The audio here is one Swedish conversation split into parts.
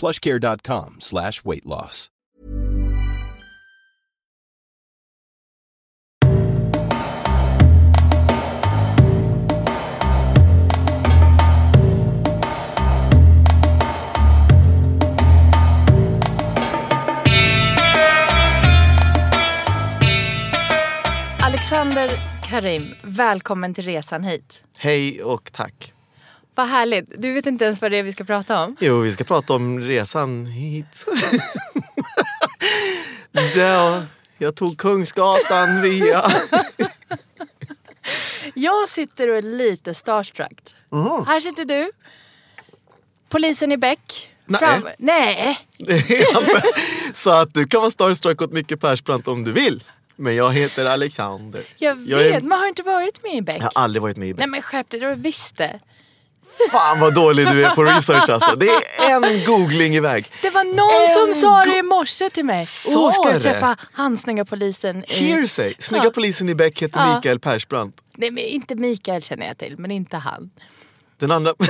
plushcare.com slash weight loss. Alexander Karim, välkommen till resan hit. Hej och tack. Vad härligt. Du vet inte ens vad det är vi ska prata om. Jo, vi ska prata om resan hit. ja, jag tog Kungsgatan via... Jag sitter och är lite starstruck. Här sitter du. Polisen i Beck. Nej. Nej. Så att du kan vara starstruck åt Micke Persbrandt om du vill. Men jag heter Alexander. Jag vet, Jag är- men har du inte varit med i Beck? Jag har aldrig varit med i Nej Beck. men skärp dig, det har du visst det. Fan vad dålig du är på research alltså. Det är en googling iväg. Det var någon En som sa det i morse till mig. Sa Åh, ska du träffa han snygga polisen? i-" Hearsay. Snygga Ja. polisen i Beck heter Ja. Mikael Persbrandt. Nej men inte Mikael känner jag till, men inte han. Den andra...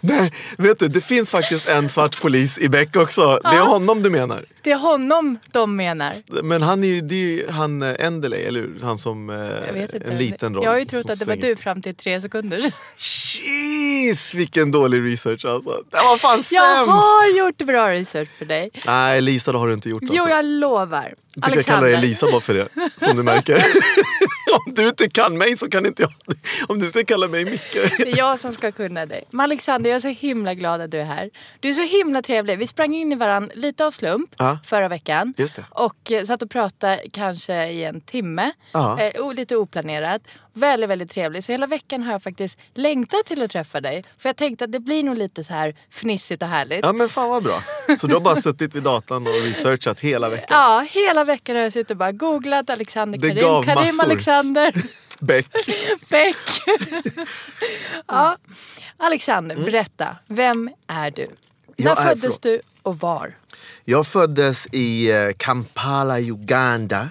Nej, vet du, det finns faktiskt en svart polis i Beck också. Det är honom du menar. Det är honom de menar. Men han är ju, det är ju han eh, Enderley, eller hur? Han som eh, Jag en liten roll. Jag har ju trott att det var svänger. du fram till tre sekunder. Jeez, vilken dålig research alltså. Det var fan Jag sämst! har gjort bra research för dig. Nej, Lisa det har du inte gjort alltså. Jo, jag lovar. Jag tycker jag kallar dig. Lisa bara för det, som du märker. Om du inte kan mig så kan inte jag. Om du ska kalla mig Micke. Det är jag som ska kunna dig. Men Alexander, jag är så himla glad att du är här. Du är så himla trevlig. Vi sprang in i varandra lite av slump Ja. förra veckan. Just det. Och eh, satt och pratade kanske i en timme. Ja. Eh, lite oplanerat. Väldigt, väldigt trevlig. Så hela veckan har jag faktiskt längtat till att träffa dig. För jag tänkte att det blir nog lite så här fnissigt och härligt. Ja men fan vad bra. Så du har bara suttit vid datan och researchat hela veckan. Ja, hela veckan har jag suttit och bara googlat Alexander Det Karim. gav Karim massor. Alexander Beck. Beck. ja. Alexander, Mm. berätta. Vem är du? Jag När är föddes från- du och var? Jag föddes i eh, Kampala, Uganda.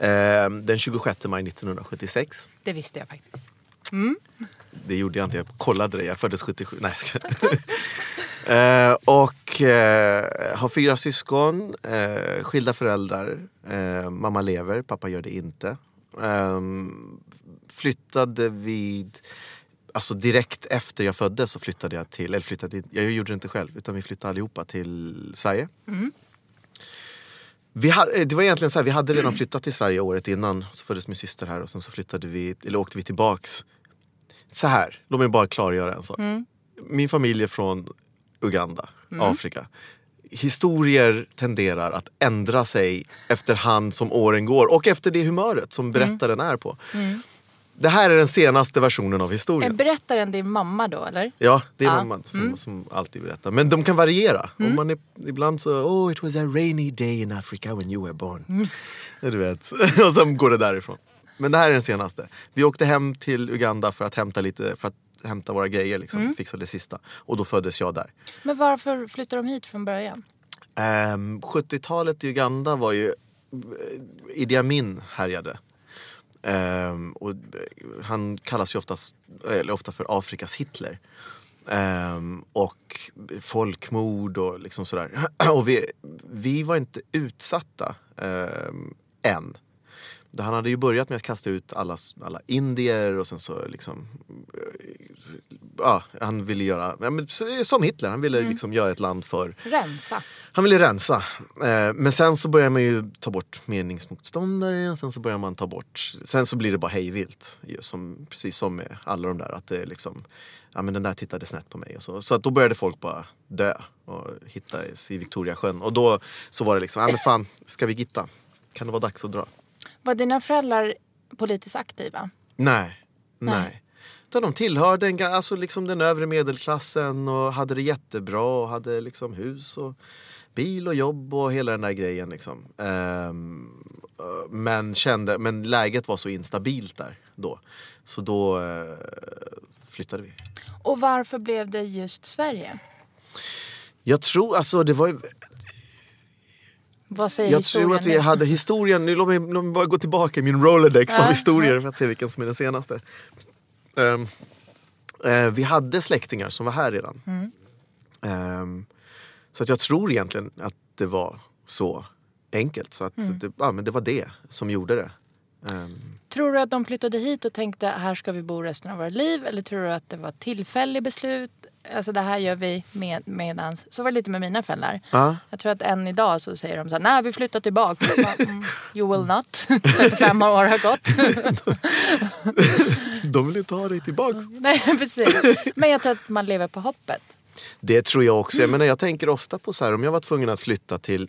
Eh, Den 26 maj 1976. Det visste jag faktiskt. Det gjorde jag inte, jag kollade det. Jag föddes 77. Nej, jag eh, Och eh, har fyra syskon, eh, skilda föräldrar. Eh, mamma lever, pappa gör det inte. Eh, flyttade vid... Alltså direkt efter jag föddes så flyttade jag till, eller flyttade, jag gjorde det inte själv utan vi flyttade allihopa till Sverige. Vi hade, det var egentligen så här, vi hade redan flyttat till Sverige året innan. Så föddes min syster här och sen så flyttade vi, eller åkte vi tillbaks. Så här, låt mig bara klargöra en sak. Min familj är från Uganda, Afrika. Historier tenderar att ändra sig efterhand som åren går och efter det humöret som berättaren är på. Det här är den senaste versionen av Är historien. berättaren din mamma då eller? Ja, det är Ja. mamma som, som alltid berättar. Men de kan variera. Om man är, ibland så, oh it was a rainy day in Africa when you were born. Du vet. Och sen går det därifrån. Men det här är den senaste. Vi åkte hem till Uganda för att hämta lite, för att hämta våra grejer liksom. Fixa det sista. Och då föddes jag där. Men varför flyttade de hit från början? Ehm, 70-talet i Uganda var ju... eh, Idi Amin härjade. Um, och eh, han kallas ju oftast, eller ofta för Afrikas Hitler. Um, och folkmord och liksom sådär. Och vi, vi var inte utsatta um, än. Han hade ju börjat med att kasta ut alla, alla indier och sen så liksom eh, ja, han ville göra, ja, men, så- som Hitler, han ville liksom göra ett land för Rensa. han ville rensa. Eh, men sen så börjar man ju ta bort meningsmotståndare och sen så börjar man ta bort... Sen så blir det bara hejvilt. Som, precis som med alla de där. Att det är liksom, ja men den där tittade snett på mig. Och så så att då började folk bara dö och hittades i Victoriasjön. Och då så var det liksom, ja men fan, ska vi gitta? Kan det vara dags att dra? Var dina föräldrar politiskt aktiva? Nej, nej. Nej. Utan de tillhörde en, alltså liksom den övre medelklassen och hade det jättebra och hade liksom hus och bil och jobb och hela den där grejen. Liksom. Eh, men, kände, men läget var så instabilt där då. Så då eh, flyttade vi. Och varför blev det just Sverige? Jag tror, alltså det var ju- Vad säger Jag historien tror att vi hade historien, nu låt mig, låt mig bara gå tillbaka i min Rolodex av Ja, historier för att se vilken som är den senaste. Ehm, eh, vi hade släktingar som var här redan. Mm. Ehm, så att jag tror egentligen att det var så enkelt. Så att Mm. det, ja, men det var det som gjorde det. Ehm, Tror du att de flyttade hit och tänkte här ska vi bo resten av våra liv? Eller tror du att det var ett tillfälligt beslut? Alltså det här gör vi med, medans... Så var det lite med mina föräldrar. ja. Jag tror att än idag så säger de så här, nej vi flyttar tillbaka. Bara, mm, you will not. 35 år har gått. De ville ta dig tillbaks. nej precis. Men jag tror att man lever på hoppet. Det tror jag också. Jag, menar, jag tänker ofta på så här, om jag var tvungen att flytta till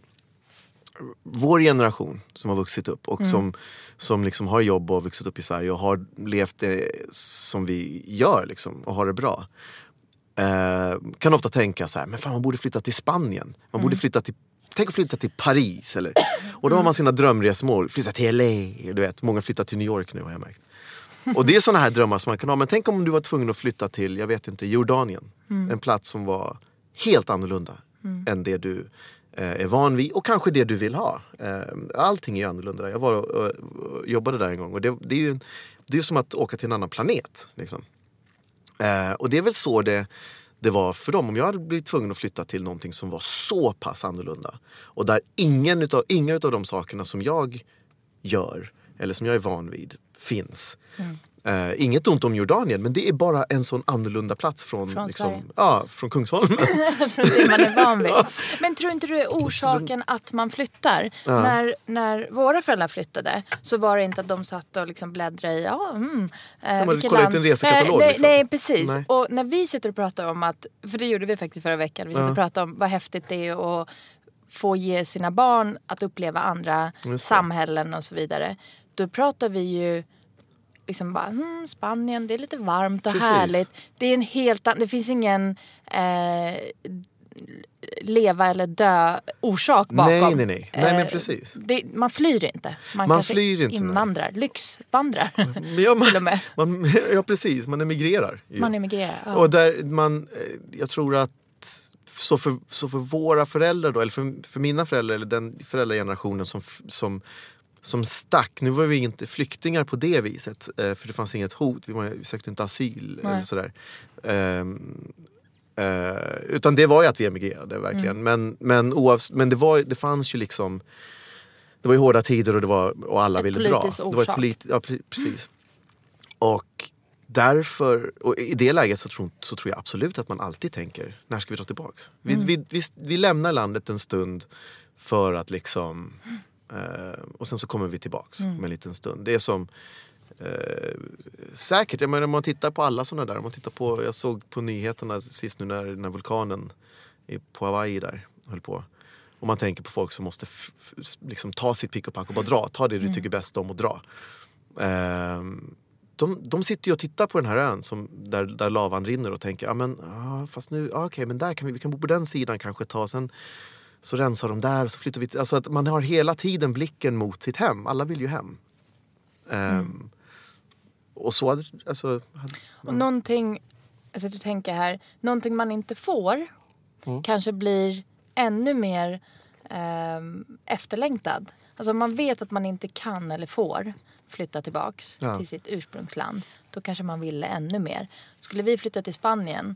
vår generation som har vuxit upp och som, som liksom har jobb och vuxit upp i Sverige och har levt det som vi gör liksom, och har det bra. Eh, kan ofta tänka så här, men fan man borde flytta till Spanien. Man borde flytta till Tänk att flytta till Paris. Eller, och då har man sina drömresmål. Flytta till LA. Du vet, många flyttar till New York nu har jag märkt. Och det är såna här drömmar som man kan ha. Men tänk om du var tvungen att flytta till, jag vet inte, Jordanien. En plats som var helt annorlunda än det du eh, är van vid och kanske det du vill ha. Eh, allting är annorlunda. Jag var och, och, och jobbade där en gång och det, det är ju en, det är som att åka till en annan planet. Liksom. Eh, och det är väl så det, det var för dem. Om jag hade blivit tvungen att flytta till någonting som var så pass annorlunda och där ingen utav, inga av de sakerna som jag gör eller som jag är van vid finns. Mm. Eh, inget ont om Jordanien men det är bara en sån annorlunda plats från, Från liksom, ja, från Kungsholmen. Från det man är van vid. Men tror inte du är orsaken att man flyttar? Ja. När, när våra föräldrar flyttade så var det inte att de satt och liksom bläddrade i, ja, mm, eh, man vilket kollade inte en resekatalog, nej, liksom. nej, precis. Nej. Och när vi sitter och pratar om att, för det gjorde vi faktiskt förra veckan, vi sitter och pratar om vad häftigt det är att få ge sina barn att uppleva andra samhällen och så vidare. Då pratar vi ju liksom bara, mm, Spanien, det är lite varmt och Precis. härligt. Det är en helt det finns ingen eh, leva eller dö orsak bakom. Nej, nej, nej. Nej, men Eh, precis. Det, man flyr inte. Man, Man flyr inte, nej. invandrar, lyxvandrar. Men ja, Till och man, med. man, ja precis, man emigrerar. ju. Man emigrerar. Ja. Och där man, eh, jag tror att så för, så för våra föräldrar då, eller för, för mina föräldrar eller den föräldragenerationen som, som, som stack. Nu var vi inte flyktingar på det viset eh, för det fanns inget hot. Vi, var, vi sökte inte asyl Nej. eller sådär. Ehm, eh, utan det var ju att vi emigrerade verkligen. Mm. Men, men, oavs- men det, var, det fanns ju liksom det var ju hårda tider och, det var, och alla Ett ville dra. politisk Det var ett orsak. polit, ja, pre- precis. Och därför, och i det läget så tror, så tror jag absolut att man alltid tänker, när ska vi dra tillbaks? Vi, Mm. vi, vi, vi lämnar landet en stund för att liksom, och sen så kommer vi tillbaks Mm. om en liten stund. Det är som Eh, säkert, jag menar, om man tittar på alla sådana där. Om man tittar på, jag såg på nyheterna sist nu när, när vulkanen på Hawaii där höll på. Och man tänker på folk som måste liksom ta sitt pick och pack och bara dra. Ta det du tycker bäst om och dra. Ehm, de, de sitter ju och tittar på den här ön som, där, där lavan rinner och tänker, ja men ja, fast nu, ja, okej men där kan vi, vi kan bo på den sidan kanske tag. Sen så rensar de där och så flyttar vi till, Alltså att man har hela tiden blicken mot sitt hem. Alla vill ju hem. Ehm, Och så hade, alltså, hade, Och någonting, alltså du tänker här, någonting man inte får Mm. kanske blir ännu mer ehm, efterlängtad. Alltså om man vet att man inte kan eller får flytta tillbaks Ja. till sitt ursprungsland. Då kanske man ville ännu mer. Skulle vi flytta till Spanien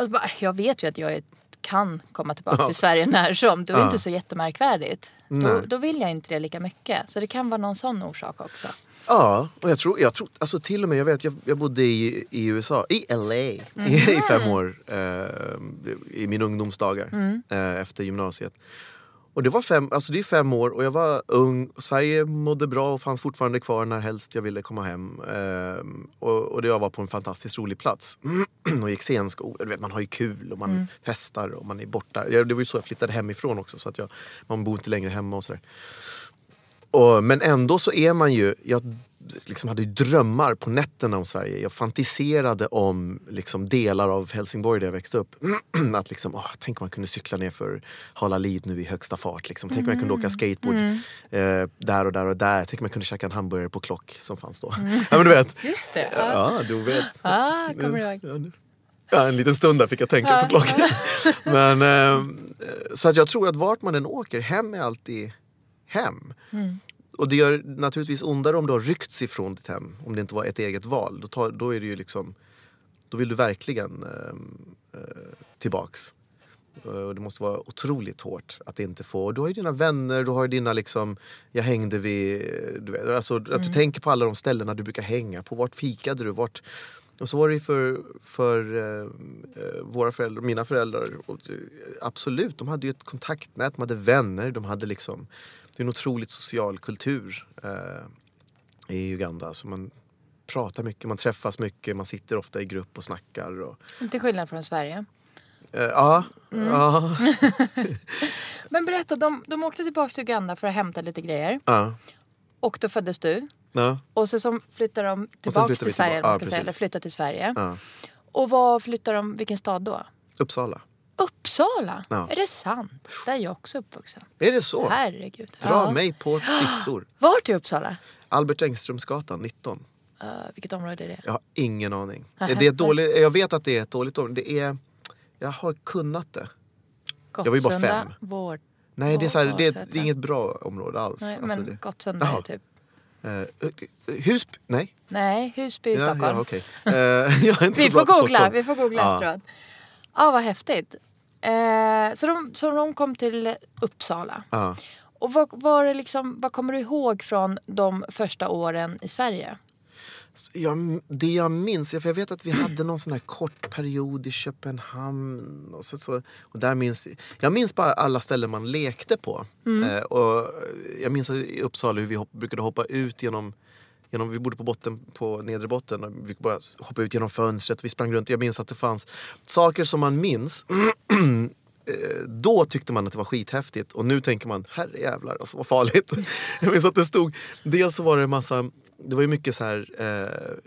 och så bara, jag vet ju att jag kan komma tillbaka Ja. till Sverige när som. Då är det Ja. inte så jättemärkvärdigt. Då, Nej. då vill jag inte det lika mycket. Så det kan vara någon sån orsak också. Ja, och jag tror, jag tror alltså till och med, jag vet, jag, jag bodde i, i USA, i LA, i, i fem år eh, i mina ungdomsdagar eh, efter gymnasiet. Och det var fem, alltså det är fem år och jag var ung Sverige mådde bra och fanns fortfarande kvar när helst jag ville komma hem. Eh, och, och det jag var på en fantastiskt rolig plats och gick scenskola. Du vet, man har ju kul och man festar och man är borta. Jag, det var ju så jag flyttade hemifrån också så att jag, man bor inte längre hemma och sådär. Och, men ändå så är man ju, jag liksom hade ju drömmar på nätterna om Sverige. Jag fantiserade om liksom delar av Helsingborg där jag växte upp. att liksom, åh, tänk om man kunde cykla ner för Hala Lid nu i högsta fart. Liksom. Tänk om jag kunde åka skateboard eh, där och där och där. Tänk om jag kunde käka en hamburgare på Klock som fanns då. ja men du vet. Just det. Ja. Ja, du vet. Ah, kommer du ihåg? Ja, en liten stund där fick jag tänka på klockan. Men, eh, så att jag tror att vart man än åker, hem är alltid hem. Och det gör naturligtvis ondare om du har ryckts ifrån ditt hem, om det inte var ett eget val. Då, tar, då är det ju liksom, då vill du verkligen eh, eh, tillbaks. Och det måste vara otroligt hårt att inte få. Du har ju dina vänner, du har ju dina liksom, jag hängde vid, du vet, alltså att du tänker på alla de ställena du brukar hänga på. Vart fikade du? Vart, och så var det ju för, för eh, eh, våra föräldrar, mina föräldrar. Och, absolut, de hade ju ett kontaktnät, de hade vänner, de hade liksom... Det är en otroligt social kultur eh, i Uganda. Så man pratar mycket, man träffas mycket, man sitter ofta i grupp och snackar. Och, Till skillnad från Sverige. eh, ja, ja, Men berätta, de, de åkte tillbaka till Uganda för att hämta lite grejer. ja, Och då föddes du. ja, Och så, så flyttar de tillbaka till Sverige. tillbaka. eller man ska säga, eller flyttar till Sverige. Och vad flyttar de, vilken stad då? Uppsala. Uppsala? Ja. Är det sant? Där är jag också uppvuxen. Är det så? Herregud. Dra Ja. mig på trissor. Vart i Uppsala? Albert Engströmsgatan 19. Uh, vilket område är det? Jag har ingen aning. Det är dåligt, jag vet att det är ett dåligt område. Det är, jag har kunnat det. Jag var ju bara Gottsunda, fem. Vård. Nej, det är, så här, det, är, inget bra område alls. Nej, Alltså men det, Gottsunda är typ... Eh, Husby? Nej. Nej, Husby i Ja, Stockholm. ja. Eh, jag är inte Vi får googla, Stockholm. vi får googla Ja. efteråt. Ja, vad häftigt. Eh, så, de, så de kom till Uppsala. Ja. Och vad, var det liksom, vad kommer du ihåg från de första åren i Sverige? Jag, det jag minns, för jag vet att vi hade någon sån här kort period i Köpenhamn. Och så, så, och där minns, jag minns bara alla ställen man lekte på. Mm. Eh, och jag minns i Uppsala hur vi hopp, brukade hoppa ut genom Genom, vi bodde på botten, på nedre botten. Och vi bara hoppa ut genom fönstret vi sprang runt. Jag minns att det fanns saker som man minns. Eh, Då tyckte man att det var skithäftigt och nu tänker man herrejävlar alltså vad farligt. Jag minns att det stod, dels så var det en massa, det var ju mycket så här eh,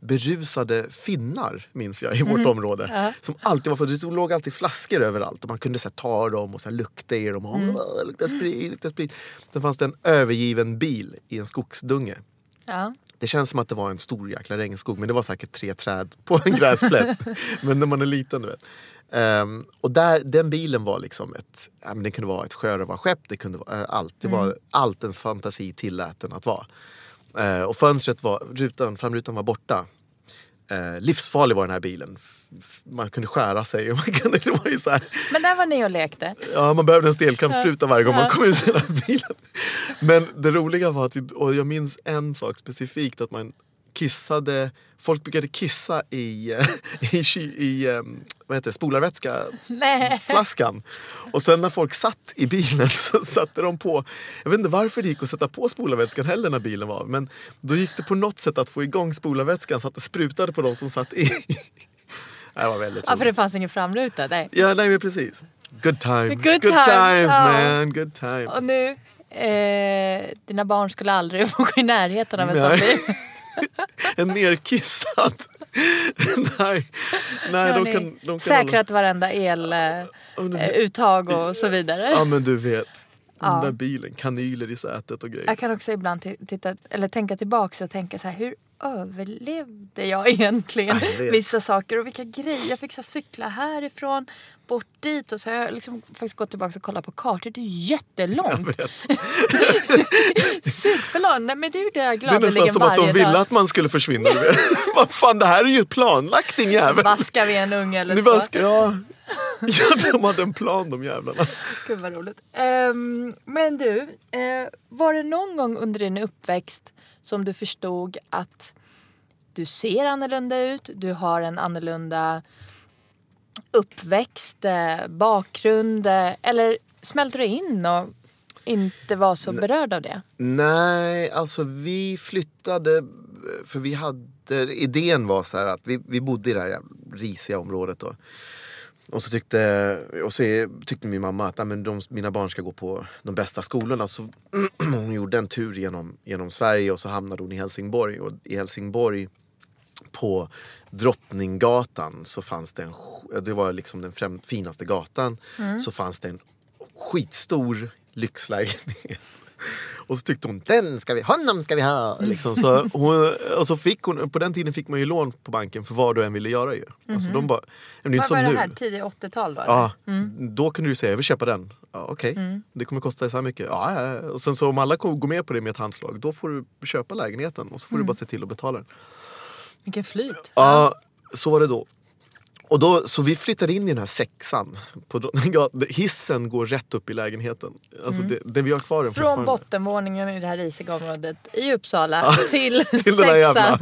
berusade finnar minns jag i vårt område. Ja. Som alltid var för det låg alltid flaskor överallt och man kunde så här, ta dem och så här, lukta i dem. Och, Åh, luktar sprit, luktar sprit. Sen fanns det en övergiven bil i en skogsdunge. Ja. Det känns som att det var en stor jäkla regnskog men det var säkert tre träd på en gräsplätt. men när man är liten du vet. Ehm, och där, den bilen var liksom ett, ja, men det kunde vara ett sjörövarskepp, det kunde vara eh, allt. Det var allt ens fantasi tillät den att vara. Eh, och fönstret var, rutan, framrutan var borta. Eh, livsfarlig var den här bilen. Man kunde skära sig. Och man, kunde, det var ju så här, Men där var ni och lekte. Ja, man behövde en stelkrampsspruta varje gång man kom ut ur bilen. Men det roliga var att vi, och jag minns en sak specifikt, att man kissade, folk brukade kissa i, i, i eh, vad heter det, spolarvätska Nej. flaskan. Och sen när folk satt i bilen så satte de på, jag vet inte varför det gick att sätta på spolarvätskan heller när bilen var, men då gick det på något sätt att få igång spolarvätskan så att det sprutade på de som satt i. Det var väldigt Ja, för det roligt. fanns ingen framruta. Nej. Ja, nej men precis. Good times, Good times, ja. man, good times. Och nu, eh, dina barn skulle aldrig få gå i närheten av en sån Nej. bil. En nerkissad. nej, nej Ja, de kan... De kan Säkrat varenda eluttag och så vidare. Ja men du vet. Den Ja. där bilen, kanyler i sätet och grejer. Jag kan också ibland ti- titta, eller tänka tillbaka och tänka så här, hur överlevde jag egentligen Ja, jag vissa saker och vilka grejer. Jag fick så här cykla härifrån, bort dit och så har jag liksom faktiskt gått tillbaka och kollat på kartor. Det är jättelångt. Superlångt. Nej, men det gjorde jag Det är nästan gladeligen som att de varje ville dag. att man skulle försvinna. Vad fan det här är ju planlagt din jävel. Vaska vid en unge eller ska, ja. Ja, de hade en plan de jävlarna. Gud vad roligt. Ehm, men du, eh, var det någon gång under din uppväxt som du förstod att du ser annorlunda ut, du har en annorlunda uppväxt, eh, bakgrund eh, eller smälte du in och inte var så berörd av det? Nej, alltså vi flyttade för vi hade, idén var så här att vi, vi bodde i det här risiga området då. Och så tyckte, och så tyckte min mamma att men de, mina barn ska gå på de bästa skolorna. Så hon gjorde en tur genom, genom Sverige och så hamnade hon i Helsingborg. Och i Helsingborg på Drottninggatan så fanns det en, det var liksom den främ, finaste gatan, mm. så fanns det en skitstor lyxlägenhet. Och så tyckte hon den ska vi, honom ska vi ha. Liksom. Så hon, och så fick hon, på den tiden fick man ju lån på banken för vad du än ville göra ju. Mm-hmm. Alltså de bara, det är vad var det här? Tidigt 80-tal då? Ja, mm. då kunde du säga jag vill köpa den. Ja, Okej, okay. mm. det kommer kosta så här mycket. Ja, ja, Och sen så om alla går med på det med ett handslag då får du köpa lägenheten och så får mm. du bara se till att betala den. Vilken flyt. Ja, så var det då. Och då, så vi flyttade in i den här sexan. På, hissen går rätt upp i lägenheten. Alltså mm. det, det vi har kvar den Från bottenvåningen i det här risiga området i Uppsala ja, till, till sexan. Jävla,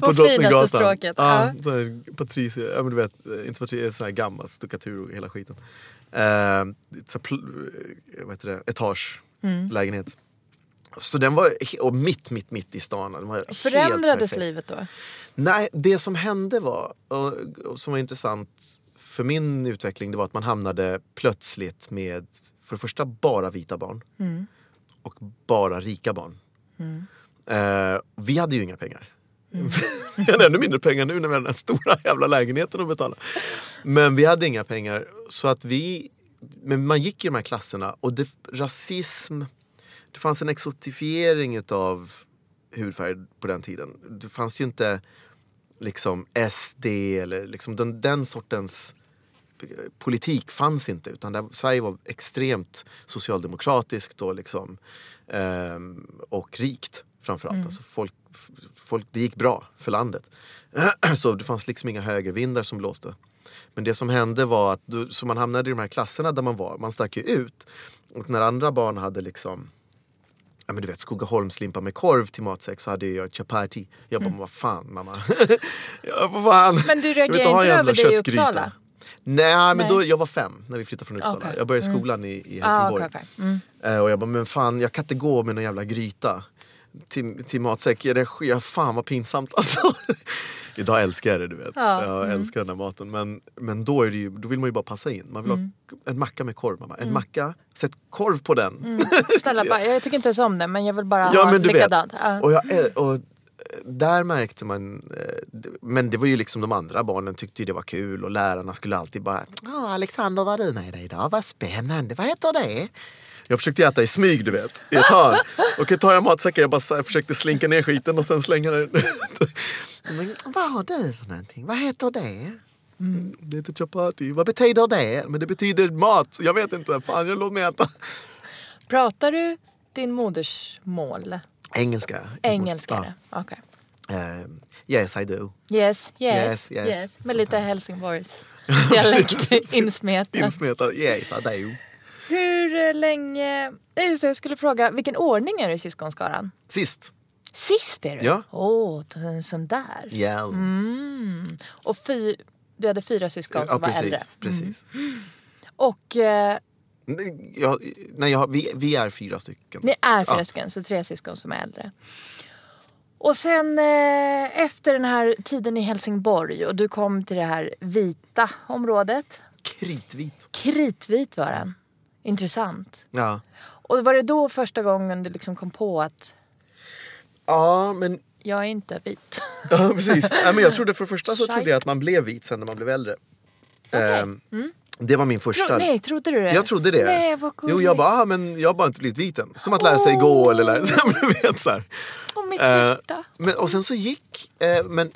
på, på finaste stråket. Ja, ja. Patricia, ja men du vet, inte Patricia, sån här gammal stuckatur och hela skiten. Eh, så, vad heter det, etage, mm. lägenhet. Så den var och mitt, mitt, mitt i stan. Den var Förändrades livet då? Nej, det som hände var, och, och som var intressant för min utveckling, det var att man hamnade plötsligt med, för det första, bara vita barn. Mm. Och bara rika barn. Mm. Uh, vi hade ju inga pengar. Mm. vi hade ännu mindre pengar nu när vi hade den här stora jävla lägenheten att betala. Men vi hade inga pengar. Så att vi, men man gick i de här klasserna och det, rasism, det fanns en exotifiering av hudfärg på den tiden. Det fanns ju inte liksom SD eller liksom den, den sortens politik fanns inte utan där, Sverige var extremt socialdemokratiskt och, liksom, eh, och rikt framförallt. Mm. Alltså folk, folk, det gick bra för landet. Så det fanns liksom inga högervindar som blåste. Men det som hände var att du, så man hamnade i de här klasserna där man var, man stack ju ut. Och när andra barn hade liksom ja, men du vet, Skogaholmslimpa med korv till matsäck så hade jag chapati. Jag bara, mm. vad fan mamma. ja, vad fan. Men du reagerade inte över det i Uppsala? Nej, men då, jag var fem när vi flyttade från Uppsala. Okay. Jag började mm. skolan mm. i, i Helsingborg. Ah, okay, okay. Mm. Uh, och jag bara, men fan jag kan inte gå med någon jävla gryta till, till matsäck. Det, ja, fan vad pinsamt alltså. Idag älskar jag det du vet. Ja, jag mm. älskar den här maten. Men, men då, är ju, då vill man ju bara passa in. Man vill mm. ha en macka med korv. Mamma. En mm. macka, sätt korv på den. Mm. Snälla, bara, jag tycker inte ens om det men jag vill bara ja, ha likadant. Ja. Och, jag, och där märkte man, eh, men det var ju liksom de andra barnen tyckte det var kul och lärarna skulle alltid bara Ja Alexander vad är du nere idag? Vad spännande, vad heter det? Jag försökte äta i smyg du vet, i ett hörn. Och tar jag matsäcken, jag bara jag försökte slinka ner skiten och sen slänga den. Men, vad har du för någonting? Vad heter det? Mm, det heter chapati. Vad betyder det? Men det betyder mat. Jag vet inte. Fan, jag låt mig äta. Pratar du din modersmål? Engelska. Engelska, ja. okej. Okay. Uh, yes I do. Yes, yes, yes. yes. yes. Med lite Helsingborgs dialekt insmetad. insmetad. Yes I do. Hur länge... Jag skulle fråga, vilken ordning är du i syskonskaran? Sist. Sist är du? Ja. Åh, oh, sån där. Ja. Mm. Och fy, du hade fyra syskon som ja, precis, var äldre? precis. Mm. Och... Eh, ja, nej, ja, vi, vi är fyra stycken. Ni är fyra ja. stycken, så tre syskon som är äldre. Och sen eh, efter den här tiden i Helsingborg och du kom till det här vita området. Kritvit. Kritvit var den. Intressant. Ja. Och var det då första gången du liksom kom på att Ja, men... Jag är inte vit. ja, precis. Ja, men jag trodde för det första så trodde jag att man blev vit sen när man blev äldre. Okay. Um, mm. Det var min första. Tro, nej, trodde du det? Jag trodde det. Nej, vad cool. Jo, jag bara, ah, men jag har bara inte blivit vit än. Som att lära sig oh. gå eller lära sig... vet, så här. Och mitt uh, men, Och sen så gick... Uh, men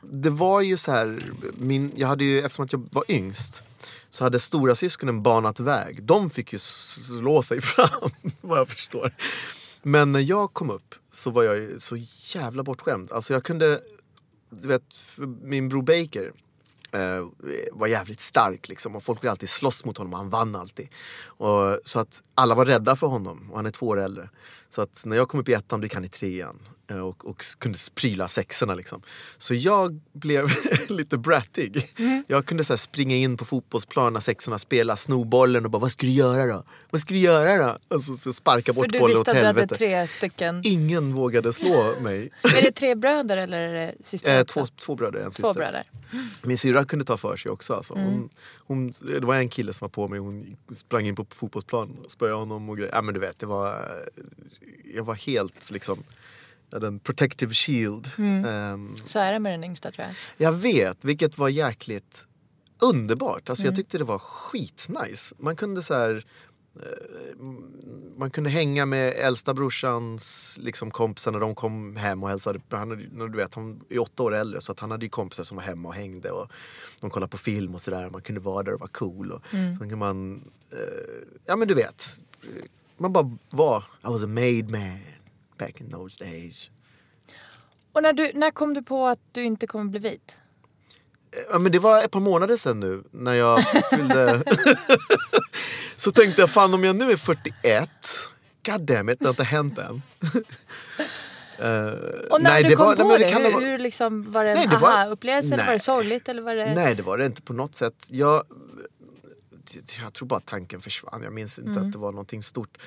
det var ju så här, min, jag hade ju, eftersom att jag var yngst så hade stora syskonen banat väg. De fick ju slå sig fram, vad jag förstår. Men när jag kom upp så var jag så jävla bortskämd. Alltså jag kunde, du vet, min bror Baker eh, var jävligt stark liksom. Och folk ville alltid slåss mot honom och han vann alltid. Och, så att alla var rädda för honom och han är två år äldre. Så att när jag kom upp i ettan då gick han i trean. Och, och kunde pryla sexorna liksom. Så jag blev lite brattig. Jag kunde så springa in på fotbollsplan när sexorna spelade, sno bollen och bara vad ska du göra då? Vad ska du göra då? Alltså så sparka För bort du bollen åt visste att du hade helvete. tre stycken. Ingen vågade slå mig. Är det tre bröder eller är det syster Eh, två, två bröder och en Två syster. bröder. Min syrra kunde ta för sig också. Alltså. Mm. Hon, hon, det var en kille som var på mig, hon sprang in på fotbollsplan och spöade honom och grejer. Ja, men du vet, det var, jag var helt liksom, jag hade en protective shield. Mm. Ehm, Så är det med den yngsta tror jag. jag vet, vilket var jäkligt underbart. Alltså, Mm. Jag tyckte det var skitnice. Man kunde så här... eh, Man kunde hänga med äldsta brorsans liksom, kompisar när de kom hem och hälsade. Han, hade, du vet, han är åtta år äldre så att han hade ju kompisar som var hemma och hängde. Och de kollade på film och sådär. Man kunde vara där och vara cool. Och Mm. Sen kan man... Eh, ja men du vet. Man bara var. I was a made man back in those days. Och när, du, när kom du på att du inte kommer bli vit? Ja, men det var ett par månader sedan nu när jag fyllde... så tänkte jag, fan om jag nu är 41, god damn it, det har inte hänt än. Eh, Och när nej, du det kom var- på nej, det, kan hur, ha varit- hur liksom, var det en Nej, det var- aha-upplevelse eller var det nej. sorgligt? Eller var det... Nej, det var det inte på något sätt. Jag, jag tror bara tanken försvann. Jag minns inte Mm. att det var någonting stort.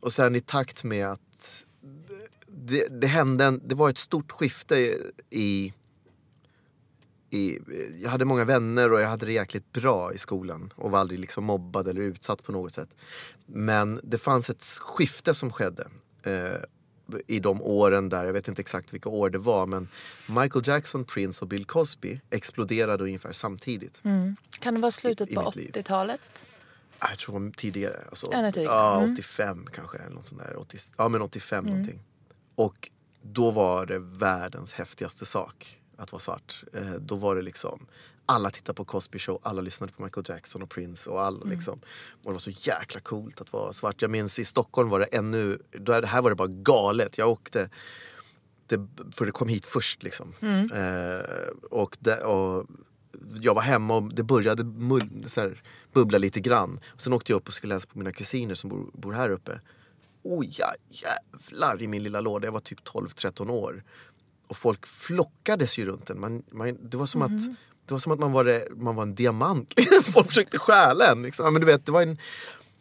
Och sen i takt med att det, det hände, en, det var ett stort skifte i, i... Jag hade många vänner och jag hade det jäkligt bra i skolan och var aldrig liksom mobbad eller utsatt på något sätt. Men det fanns ett skifte som skedde. Eh, i de åren där, jag vet inte exakt vilka år det var men Michael Jackson, Prince och Bill Cosby exploderade ungefär samtidigt. Mm. Kan det vara slutet I- på mitt liv. 80-talet? Ah, Jag tror det var tidigare. Alltså, Ännu tidigare. Ja, Mm. 85 kanske. Eller något sånt där. 80, ja, men 85 Mm. någonting. Och då var det världens häftigaste sak att vara svart. Eh, då var det liksom alla tittade på Cosby show, alla lyssnade på Michael Jackson och Prince och alla Mm. liksom. Och det var så jäkla coolt att vara svart. Jag minns i Stockholm var det ännu, då, här var det bara galet. Jag åkte det, för det kom hit först liksom. Mm. Eh, och, det, och jag var hemma och det började mull, så här, bubbla lite grann. Och sen åkte jag upp och skulle läsa på mina kusiner som bor, bor här uppe. Oh ja, jävlar i min lilla låda. Jag var typ 12-13 år. Och folk flockades ju runt en. Man, man, det, var som att, det var som att man var, det- man var en diamant. folk försökte stjäla en. Liksom. Ja, Men du vet, det var en,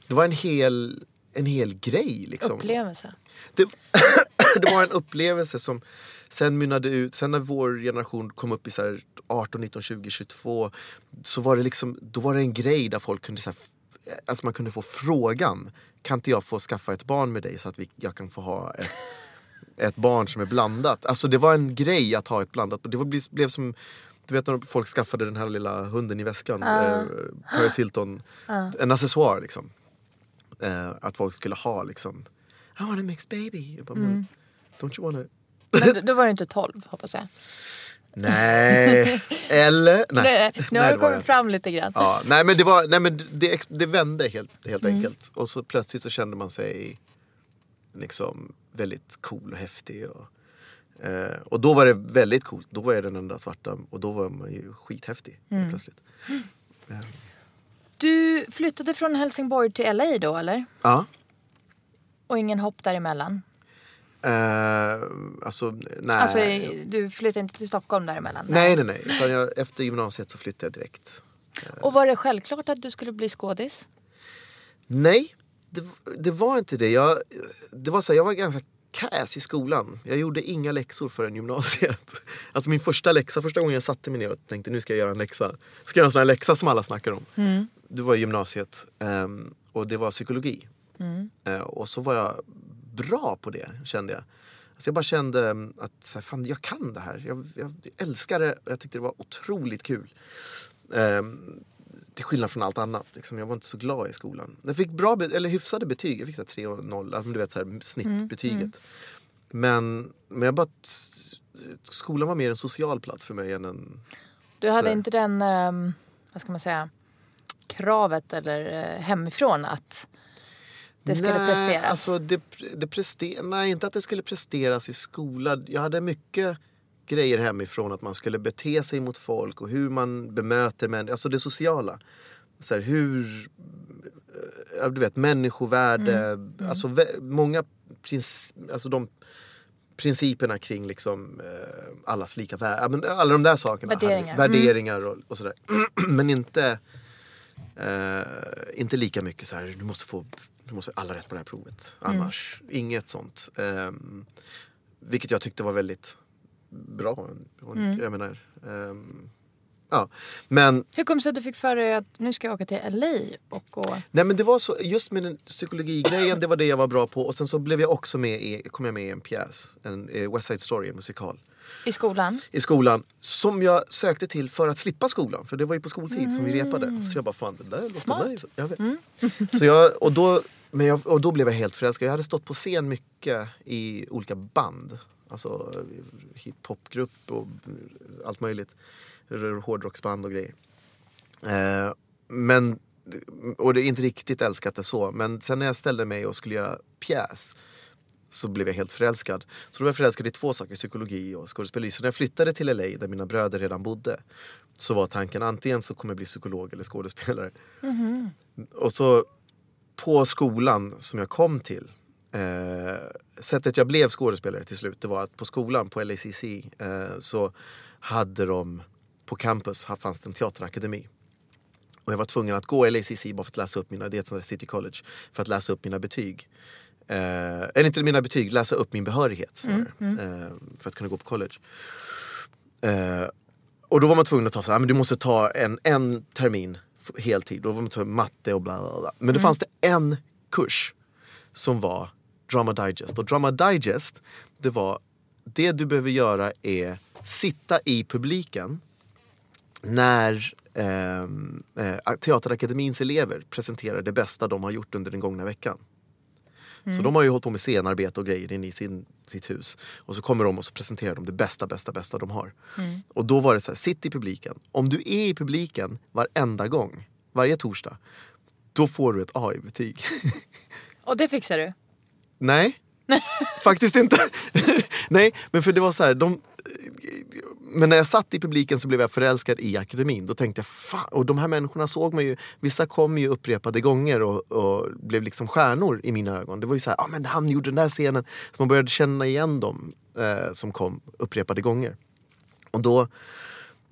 det var en, hel, en hel grej. Liksom Upplevelse? det, det var en upplevelse som sen mynnade ut, sen när vår generation kom upp i så här 18, 19, 20, 22 så var det liksom, då var det en grej där folk kunde så alltså man kunde få frågan kan inte jag få skaffa ett barn med dig så att vi, jag kan få ha ett, ett barn som är blandat. Alltså det var en grej att ha ett blandat, det blev, blev som du vet när folk skaffade den här lilla hunden i väskan, eh, Paris Hilton, en accessoar liksom. Eh, att folk skulle ha liksom I want a mixed baby. Bara, men, Don't you wanna... Men då var du inte 12 hoppas jag. Nej, eller? Nej, Nej, nu Nej, har det du kommit fram lite grann. Ja, nej men det, var, nej, men det, det vände helt, helt Mm. enkelt. Och så plötsligt så kände man sig liksom väldigt cool och häftig. Och, eh, och då var det väldigt coolt. Då var jag den enda svarta och då var man ju skithäftig Mm. plötsligt. Du flyttade från Helsingborg till LA då eller? Ja. Och ingen hopp däremellan? Eh, alltså, nej. Alltså du flyttade inte till Stockholm däremellan? nej, nej, nej. Utan jag, efter gymnasiet så flyttade jag direkt. Och var det självklart att du skulle bli skådis? Nej, det, det var inte det. Jag, det var så här, jag var ganska kass i skolan. Jag gjorde inga läxor förrän gymnasiet. Alltså min första läxa, första gången jag satte mig ner och tänkte nu ska jag göra en läxa. Ska jag göra en sån här läxa som alla snackar om. Det var i gymnasiet. ehm, och det var psykologi. Eh, och så var jag bra på det kände jag. Alltså jag bara kände mm, att så här, fan, jag kan det här. Jag, jag älskar det och jag tyckte det var otroligt kul. Ehm, till skillnad från allt annat. Liksom, jag var inte så glad i skolan. Jag fick bra, eller hyfsade betyg. Jag fick så här 3 och 0, alltså, du vet så här, snittbetyget. Men, men jag bara... Skolan var mer en social plats för mig än en... Du hade inte den, ehm, vad ska man säga, kravet eller eh, hemifrån att det skulle nej, presteras? Alltså det, det prester, nej, inte att det skulle presteras i skolan. Jag hade mycket grejer hemifrån. Att man skulle bete sig mot folk och hur man bemöter människor. Alltså det sociala. Så här, hur... ja, Du vet, människovärde. Alltså vä- många prins, alltså de principerna kring liksom, eh, allas lika värde. Alla de där sakerna. Värderingar. hade- Värderingar och, och sådär. men inte, eh, inte lika mycket så här, du måste få du måste alla rätt på det här provet. Annars, inget sånt. Ehm, vilket jag tyckte var väldigt bra. Och Jag menar, ehm, ja. Men Hur kom det sig att du fick för dig att nu ska jag åka till LA och gå... Nej men det var så, just med den psykologigrejen, det var det jag var bra på. Och sen så blev jag också med i, kom jag med i en pjäs, en eh, West Side Story, en musikal. I skolan? I skolan, som jag sökte till för att slippa skolan. För det var ju på skoltid som vi repade. Så jag bara, fan det där låter Smart. nice. Jag vet. Så jag, och, då, men jag, och då blev jag helt förälskad. Jag hade stått på scen mycket i olika band. Alltså hiphopgrupp och allt möjligt. Hårdrocksband och grejer. Eh, men, och det är inte riktigt älskat det så. Men sen när jag ställde mig och skulle göra pjäs så blev jag helt förälskad. Så då var jag förälskad i två saker, psykologi och skådespeleri. Så när jag flyttade till LA där mina bröder redan bodde så var tanken antingen så kommer jag bli psykolog eller skådespelare. Och så på skolan som jag kom till eh, sättet jag blev skådespelare till slut det var att på skolan på LACC eh, så hade de på campus här fanns det en teaterakademi. Och jag var tvungen att gå LACC bara för att läsa upp mina, det där City College, för att läsa upp mina betyg. Eh, eller inte mina betyg, läsa upp min behörighet snarare, eh, för att kunna gå på college. Eh, och då var man tvungen att ta så här, men du måste ta en, en termin heltid. Då var man tvungen matte och bla bla bla. Men det fanns det en kurs som var Drama Digest. Och Drama Digest, det var det du behöver göra är sitta i publiken när ehm, eh, Teaterakademins elever presenterar det bästa de har gjort under den gångna veckan. Så de har ju hållit på med scenarbete och grejer inne i sin, sitt hus. Och så kommer de och så presenterar de det bästa, bästa, bästa de har. Och då var det så här, sitt i publiken. Om du är i publiken varenda gång, varje torsdag, då får du ett A i betyg. Och det fixar du? Nej, faktiskt inte. Nej, men för det var så här, de, men när jag satt i publiken så blev jag förälskad i akademin. Då tänkte jag, fan, och de här människorna såg mig ju, vissa kom ju upprepade gånger och, och blev liksom stjärnor i mina ögon. Det var ju så här, ah, men han gjorde den där scenen. Så man började känna igen dem eh, som kom upprepade gånger. Och då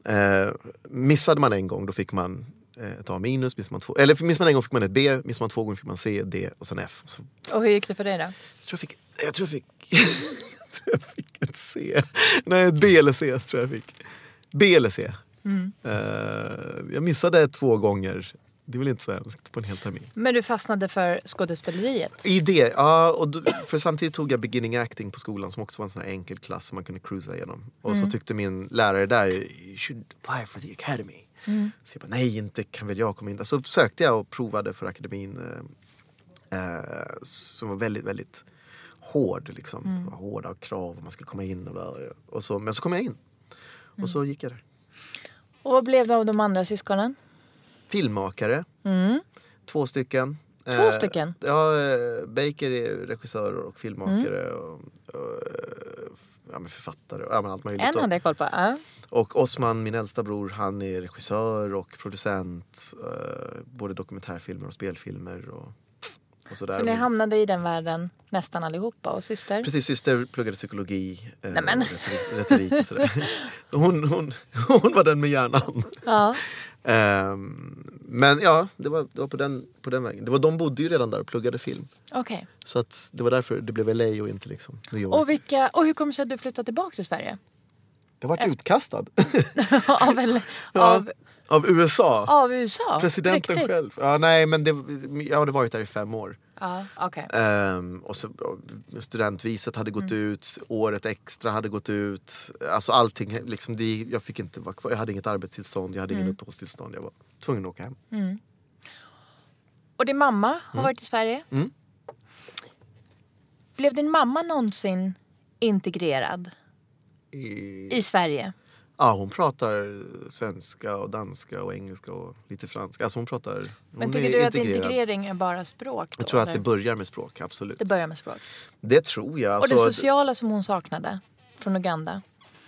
eh, missade man en gång, då fick man eh, ett A minus. Missade man två, eller missade man en gång fick man ett B, missade man två gånger fick man C, D och sen F. Så Och hur gick det för dig då? jag tror jag fick... Jag tror jag fick... jag tror jag fick ett C. Nej, B eller C tror jag fick. B eller C. Eh, jag missade två gånger. Det är väl inte så hemskt på en hel termin. Men du fastnade för skådespeleriet? I det, ja. Och då, för samtidigt tog jag beginning acting på skolan som också var en sån här enkel klass som man kunde cruisa igenom. Och så tyckte min lärare där, you should apply for the academy. Så jag bara, nej inte kan väl jag komma in där. Så sökte jag och provade för akademin. Eh, eh, som var väldigt, väldigt hård. Liksom. Hårda krav man skulle komma in. Och, bla, och så, men så kom jag in. Och så gick jag där. Och vad blev det av de andra syskonen? Filmmakare. Två stycken. Två Eh, stycken? Ja, eh, Baker är regissör och filmmakare. Och, och, ja, men författare och ja, men allt möjligt. En hade jag koll på. Ja. Och Osman, min äldsta bror, han är regissör och producent. Eh, både dokumentärfilmer och spelfilmer. Och, och sådär. Så ni hamnade i den världen nästan allihopa och syster? Precis, syster pluggade psykologi eh, Nämen. och retorik, retorik och sådär. hon, hon, hon var den med hjärnan. Ja. Ehm, men ja, det var, det var på, den, på den vägen. Det var, de bodde ju redan där och pluggade film. Okej. Så att det var därför det blev LA och inte liksom New York. Och, vilka, och hur kommer det sig att du flyttade tillbaka till Sverige? jag varit utkastad av, Ja, av, USA. av USA? Presidenten Riktigt? själv. Ja, nej, men det, jag hade varit där i fem år. Ja, okej. Ehm, och så, studentviset hade gått Mm. ut, året extra hade gått ut. Alltså allting, liksom, det, jag fick inte vara kvar. Jag hade inget arbetstillstånd, jag hade Mm. ingen uppehållstillstånd. Jag var tvungen att åka hem. Och din mamma har varit i Sverige? Mm. Blev din mamma någonsin integrerad I, i Sverige? Ja, hon pratar svenska och danska och engelska och lite franska. Alltså hon pratar... Hon Men är tycker du att integrerad. integrering är bara språk? Då, Jag tror att eller? det börjar med språk, absolut. det börjar med språk. Det tror jag. och det Alltså, sociala som hon saknade från Uganda?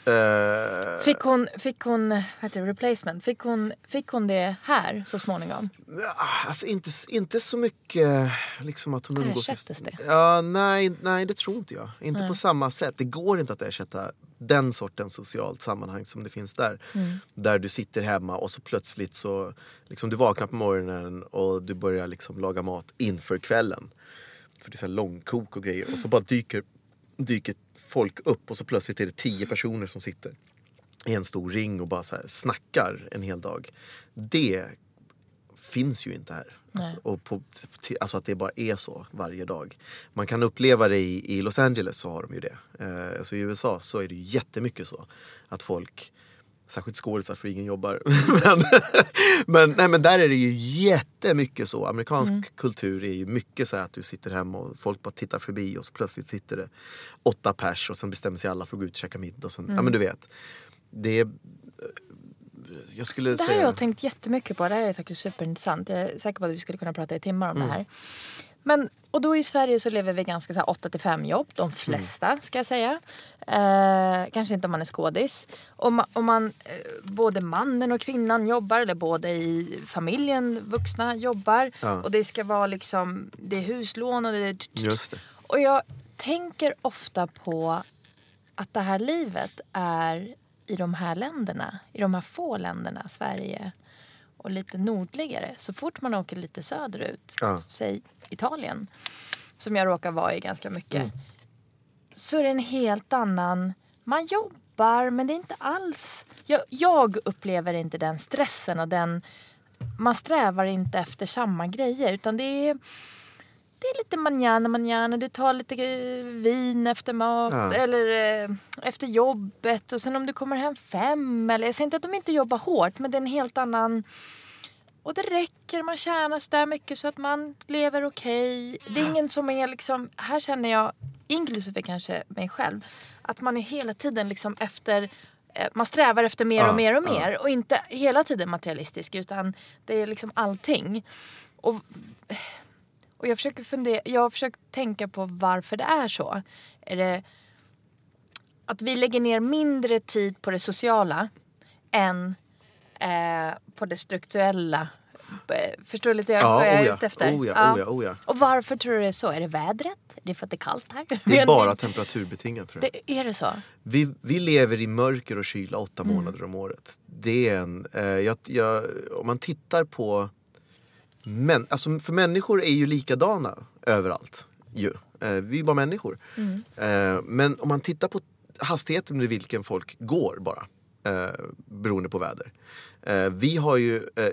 Eh, Fick hon, fick hon vad heter det, replacement? Fick hon, fick hon det här så småningom? Ah, Alltså inte, inte så mycket liksom att hon umgås... Ersättes det? Ja, nej, nej, det tror inte jag. Inte på samma sätt. Det går inte att ersätta den sortens socialt sammanhang som det finns där. Mm. Där du sitter hemma och så plötsligt så... Liksom, du vaknar på morgonen och du börjar liksom laga mat inför kvällen. För det är så här långkok och grejer. Och så bara dyker, dyker folk upp och så plötsligt är det tio personer som sitter i en stor ring och bara så här snackar en hel dag. Det finns ju inte här. Alltså, och på, alltså att det bara är så varje dag. Man kan uppleva det i, i Los Angeles så har de ju det. Eh, alltså I USA så är det ju jättemycket så. Att folk, särskilt skådisar för ingen jobbar. men, men, nej, men där är det ju jättemycket så. Amerikansk kultur är ju mycket så att du sitter hemma och folk bara tittar förbi och så plötsligt sitter det åtta pers och sen bestämmer sig alla för att gå ut och käka middag. Och sen, Ja men du vet. Det är, jag skulle Det här har säga... jag tänkt jättemycket på. Det här är faktiskt superintressant. Jag är säker på att vi skulle kunna prata i timmar om det här. Men, och då i Sverige så lever vi ganska så här 8 till 5 jobb. De flesta ska jag säga. Eh, kanske inte om man är skådis. Om man, om man eh, både mannen och kvinnan jobbar eller både i familjen, vuxna jobbar. Ja. Och det ska vara liksom, det är huslån och det är... Just det. Och jag tänker ofta på att det här livet är i de här länderna, i de här få länderna, Sverige och lite nordligare. Så fort man åker lite söderut, Ja. säg Italien, som jag råkar vara i ganska mycket, Mm. så är det en helt annan... Man jobbar, men det är inte alls... Jag, jag upplever inte den stressen och den... Man strävar inte efter samma grejer, utan det är det är lite manjana manjana. Du tar lite eh, vin efter mat Ja. eller eh, efter jobbet. Och sen om du kommer hem fem. Eller, jag säger inte att de inte jobbar hårt men det är en helt annan... Och det räcker, man tjänar så där mycket så att man lever okej. Det är ingen som är liksom... Här känner jag, inklusive kanske mig själv, att man är hela tiden liksom efter... eh, Man strävar efter mer Ja, och mer och ja. mer. Och inte hela tiden materialistisk utan det är liksom allting. Och och jag försöker fundera, jag har försökt tänka på varför det är så. Är det att vi lägger ner mindre tid på det sociala än eh, på det strukturella? Förstår du lite Ja, vad jag är oh ja, ute efter? oh ja, oh ja, oh ja. Och varför tror du det är så? Är det vädret? Är det för att det är kallt här? Det är bara temperaturbetingat tror jag. det, är det så? Vi, vi lever i mörker och kyla åtta Mm. månader om året. Det är en... Eh, jag, jag, om man tittar på... Men, alltså för människor är ju likadana överallt. Ju. Eh, vi är bara människor. Mm. Eh, men om man tittar på hastigheten med vilken folk går bara. Eh, beroende på väder. Eh, vi har ju, eh,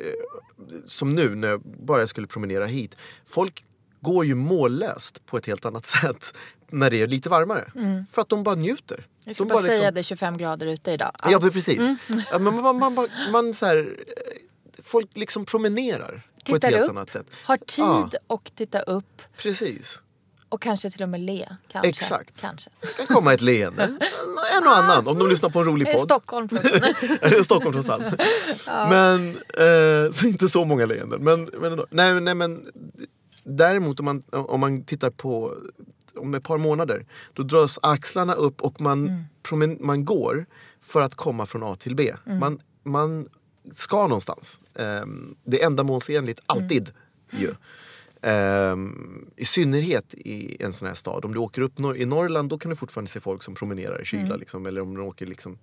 som nu när jag bara skulle promenera hit. Folk går ju mållöst på ett helt annat sätt när det är lite varmare. För att de bara njuter. Mm. Jag ska de bara, liksom- säga det är 25 grader ute idag. Ja, men precis. Mm. Ja, men man, man, man, man så här, eh, folk liksom promenerar på ett helt upp, annat sätt. Har tid Ja. och titta upp Precis. och kanske till och med le. Kanske. Exakt. Kanske. Det kan komma ett leende. En och annan om de lyssnar på en rolig podd. Stockholm. Är det Stockholm trots allt? Men, eh, så inte så många leenden. Men, men, ändå. nej, nej, men däremot om man, om man tittar på om ett par månader. Då dras axlarna upp och man, promen, man går för att komma från A till B. Man, man ska någonstans. Eh, det är ändamålsenligt, alltid. Ju. Ehm, I synnerhet i en sån här stad. Om du åker upp nor- i Norrland då kan du fortfarande se folk som promenerar i kyla. Liksom, eller om du åker liksom,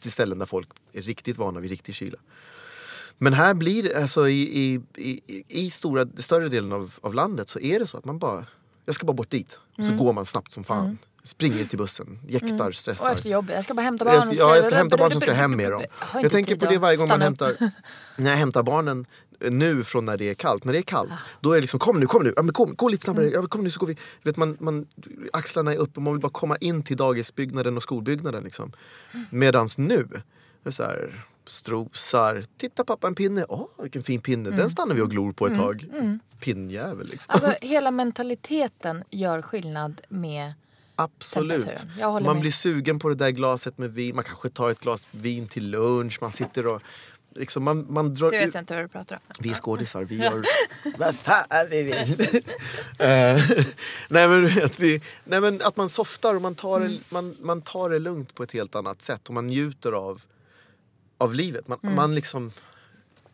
till ställen där folk är riktigt vana vid riktig kyla. Men här blir alltså i, i, i, i stora, större delen av, av landet så är det så att man bara, jag ska bara bort dit. Så går man snabbt som fan. Springer till bussen, jäktar, stressar. Och efter jobbet. Jag ska bara hämta barn. Jag, och ja, jag ska hämta barn som ska hem med dem. Jag tänker på det varje gång man hämtar, när jag hämtar barnen eh, nu från när det är kallt. När det är kallt, då är det liksom kom nu, kom nu, ja, men kom, gå lite snabbare, Mm. ja, men kom nu så går vi. Vet, man, man, axlarna är uppe och man vill bara komma in till dagisbyggnaden och skolbyggnaden. Liksom. Mm. Medans nu, så här, strosar, titta pappa en pinne, åh vilken fin pinne, Mm. den stannar vi och glor på ett tag. Pinnjävel liksom. Alltså hela mentaliteten gör skillnad med Absolut. Man med. blir sugen på det där glaset med vin. Man kanske tar ett glas vin till lunch. Man sitter och liksom man, man drar Det vet ut- inte vad du pratar om. Vi är skådisar, vi gör vad fan vi vill. Eh, nej, men, du vet, vi, nej men att man softar och man tar, det, man, man tar det lugnt på ett helt annat sätt och man njuter av, av livet. Man, man liksom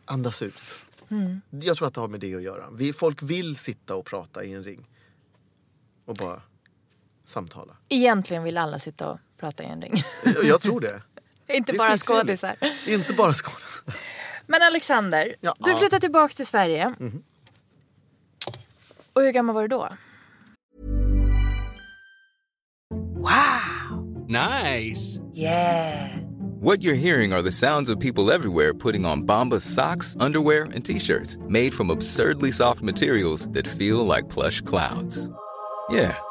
andas ut. Jag tror att det har med det att göra. Vi, folk vill sitta och prata i en ring. Och bara samtala. Egentligen vill alla sitta och prata i en ring. Jag, jag tror det. inte Det bara skådisar. Inte bara skådisar. Men Alexander, Ja. du flyttade tillbaka till Sverige. Och hur gammal var du då? Nice. What you're hearing are the sounds of people everywhere putting on Bombas socks, underwear, and t-shirts made from absurdly soft materials that feel like plush clouds. Yeah,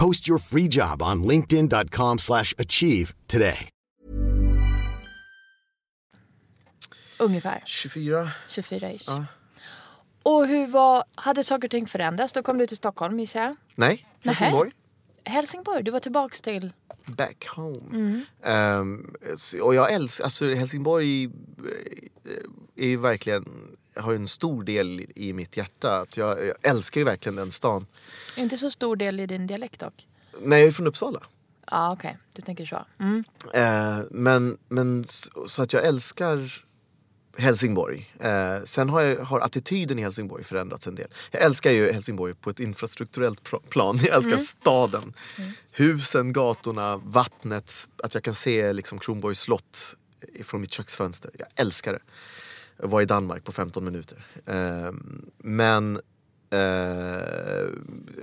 Post your free job on linkedin.com slash achieve today. Ungefär 24. 24 ish. Ja. Och hur var, hade saker och ting förändrats? Då kom du till Stockholm gissar jag. Nej, Helsingborg. Helsingborg, du var tillbaks till... Back home. Ehm, och jag älskar, alltså Helsingborg eh, är ju verkligen, har ju en stor del i mitt hjärta. Att jag, jag älskar ju verkligen den stan. Inte så stor del i din dialekt dock. Nej, jag är från Uppsala. Ja okej, du tänker så. Mm. Eh, men, men så, så att jag älskar Helsingborg. Eh, sen har, jag, har attityden i Helsingborg förändrats en del. Jag älskar ju Helsingborg på ett infrastrukturellt plan. Jag älskar staden. Husen, gatorna, vattnet. Att jag kan se liksom Kronborgs slott från mitt köksfönster. Jag älskar det. Var i Danmark på 15 minuter. Eh, men eh,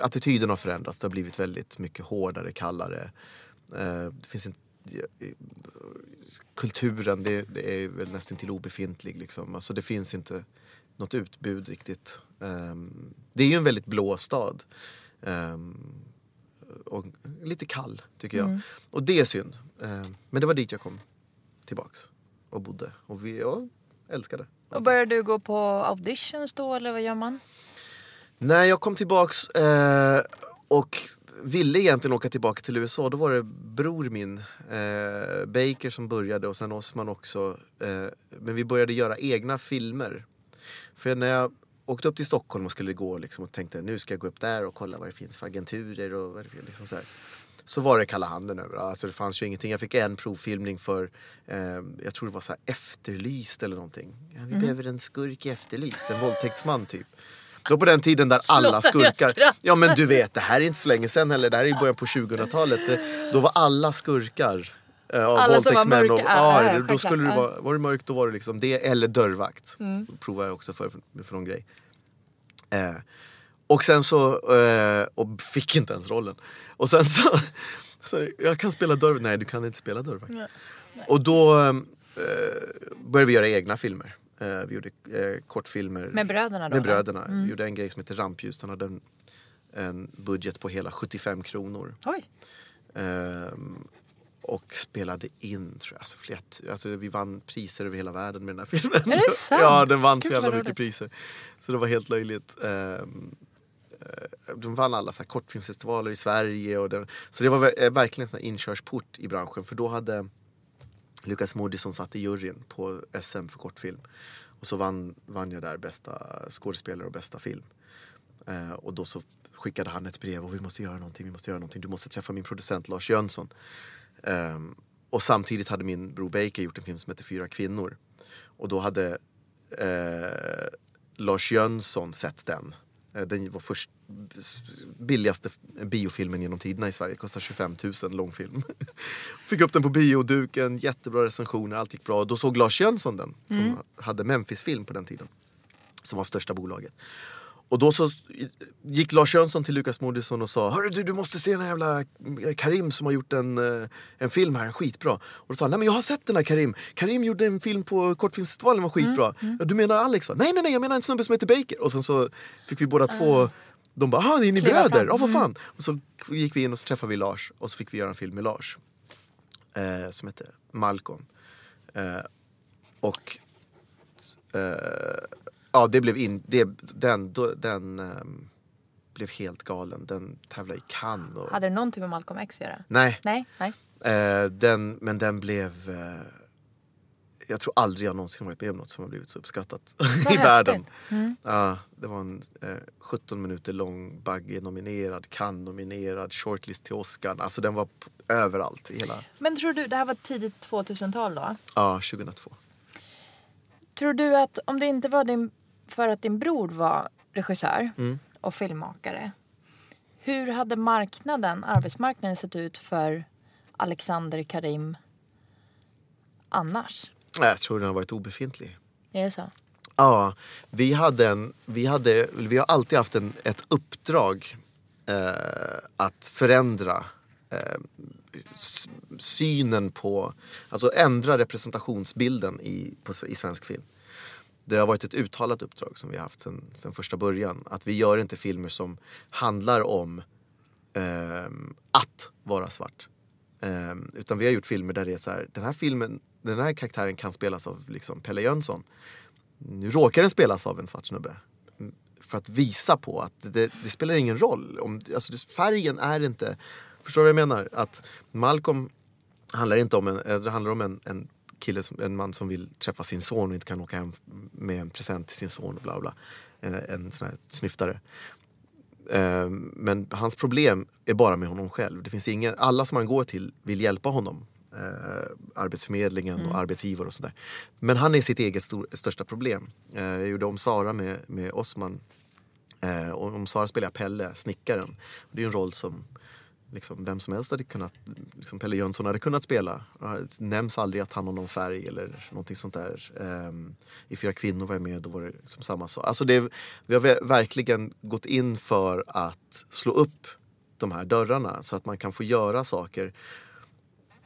attityden har förändrats. Det har blivit väldigt mycket hårdare, kallare. Eh, det finns inte, kulturen det, det är väl nästan till obefintlig. Liksom. Alltså, det finns inte något utbud riktigt. Ehm, det är ju en väldigt blå stad. Ehm, och lite kall tycker jag. Och det är synd. Ehm, men det var dit jag kom tillbaks och bodde. Och vi, jag älskade. Och började du gå på auditions då eller vad gör man? När jag kom tillbaks eh, och ville egentligen åka tillbaka till USA då var det bror min, eh, Baker, som började och sen Osman också. Eh, men vi började göra egna filmer. För när jag åkte upp till Stockholm och skulle gå liksom, och tänkte nu ska jag gå upp där och kolla vad det finns för agenturer och vad det finns. Liksom så, här. Så var det kalla handen över. Alltså det fanns ju ingenting. Jag fick en provfilmning för, eh, jag tror det var så här Efterlyst eller någonting. Ja, vi behöver en skurk i Efterlyst, en våldtäktsman typ. Då på den tiden där alla skurkar... Ja men du vet, det här är inte så länge sedan heller. Det här är i början på 2000-talet. Det- Då var alla skurkar. eh, Av Alla som var våldtäktsmän. och, mörka. Ja, ja, ja, då skulle självklart. vara, var det mörkt då var det liksom det eller dörrvakt. Mm. Då provade jag också för, för, för någon grej. Eh, och sen så, eh, och fick inte ens rollen. Och sen så, så jag kan spela dörrvakt. Nej du kan inte spela dörrvakt. Och då eh, började vi göra egna filmer. Eh, vi gjorde eh, kortfilmer. Med bröderna då? Med bröderna. Vi gjorde en grej som heter Rampljus. Den hade en, en budget på hela 75 kronor. Oj. Ehm, och spelade in, tror jag. Alltså, flera, alltså, vi vann priser över hela världen med den här filmen. Är det sant? ja, den vann så Gud, jävla vad mycket roligt. priser. Så det var helt löjligt. Eh, de vann alla så här kortfilmsfestivaler i Sverige. Och det, så det var eh, verkligen en sån här inkörsport i branschen. För då hade Lukas Moody som satt i juryn på SM för kortfilm. Och så vann, vann jag där bästa skådespelare och bästa film. Eh, och då så skickade han ett brev och vi måste göra någonting, vi måste göra någonting. Du måste träffa min producent Lars Jönsson. Eh, och samtidigt hade min bror Baker gjort en film som heter Fyra kvinnor. Och då hade eh, Lars Jönsson sett den. Eh, Den var först billigaste biofilmen genom tiderna i Sverige. Kostar 25 000 långfilm. Fick upp den på bioduken, jättebra recensioner, allt gick bra. Då såg Lars Jönsson den, som hade Memphis Film på den tiden. Som var största bolaget. Och då så gick Lars Jönsson till Lukas Moodysson och sa Hörru du, du måste se den här jävla Karim som har gjort en, eh, en film här, skitbra. Och då sa han, nej men jag har sett den här Karim. Karim gjorde en film på kortfilmsfestivalen, var skitbra. Ja, du menar Alex va? Nej nej nej, jag menar en snubbe som heter Baker. Och sen så fick vi båda två de bara, ah, är ni Kliva bröder? Ja, vad fan. Och så gick vi in och så träffade vi Lars och så fick vi göra en film med Lars. Eh, som hette Malcolm. Eh, och eh, ja, det blev in, det, den, då, den ehm, blev helt galen. Den tävlade i Cannes. Och, Hade det någonting med Malcolm X att göra? nej, Nej, nej. eh, den, men den blev... Eh, jag tror aldrig jag någonsin varit med om något som har blivit så uppskattat i världen. Ja, det var en eh, 17 minuter lång, Bagge-nominerad, Cannes-nominerad, shortlist till Oscar. Alltså den var p- överallt i hela... Men tror du, det här var tidigt 2000-tal då? Ja, 2002. Tror du att om det inte var din, för att din bror var regissör Mm. och filmmakare. Hur hade marknaden, arbetsmarknaden sett ut för Alexander Karim annars? Jag tror den har varit obefintlig. Är det så? Ja, vi, hade en, vi, hade, vi har alltid haft en, ett uppdrag eh, att förändra eh, synen på, alltså ändra representationsbilden i, på, i svensk film. Det har varit ett uttalat uppdrag som vi har haft sen, sen första början. Att vi gör inte filmer som handlar om eh, att vara svart. Eh, utan vi har gjort filmer där det är så här, den här filmen, den här karaktären kan spelas av liksom Pelle Jönsson. Nu råkar den spelas av en svart snubbe. Mm, för att visa på att det, det spelar ingen roll. Om, alltså färgen är inte... Förstår du vad jag menar? Att Malcolm handlar inte om en, det handlar om en, en kille, som, en man som vill träffa sin son och inte kan åka hem med en present till sin son och bla bla. En, en sån här snyftare. Eh, Men hans problem är bara med honom själv. Det finns ingen, alla som han går till vill hjälpa honom. Eh, Arbetsförmedlingen och arbetsgivare och sådär. Men han är sitt eget stor, största problem. Eh, Jag gjorde om Sara med, med Osman. Eh, Och om Sara spelar jag Pelle, snickaren. Det är en roll som liksom, vem som helst hade kunnat, liksom Pelle Jönsson hade kunnat spela. Det nämns aldrig att han har någon färg eller någonting sånt där. Ehm, I Fyra kvinnor var jag med, då var det liksom samma sak. Alltså det, vi har verkligen gått in för att slå upp de här dörrarna så att man kan få göra saker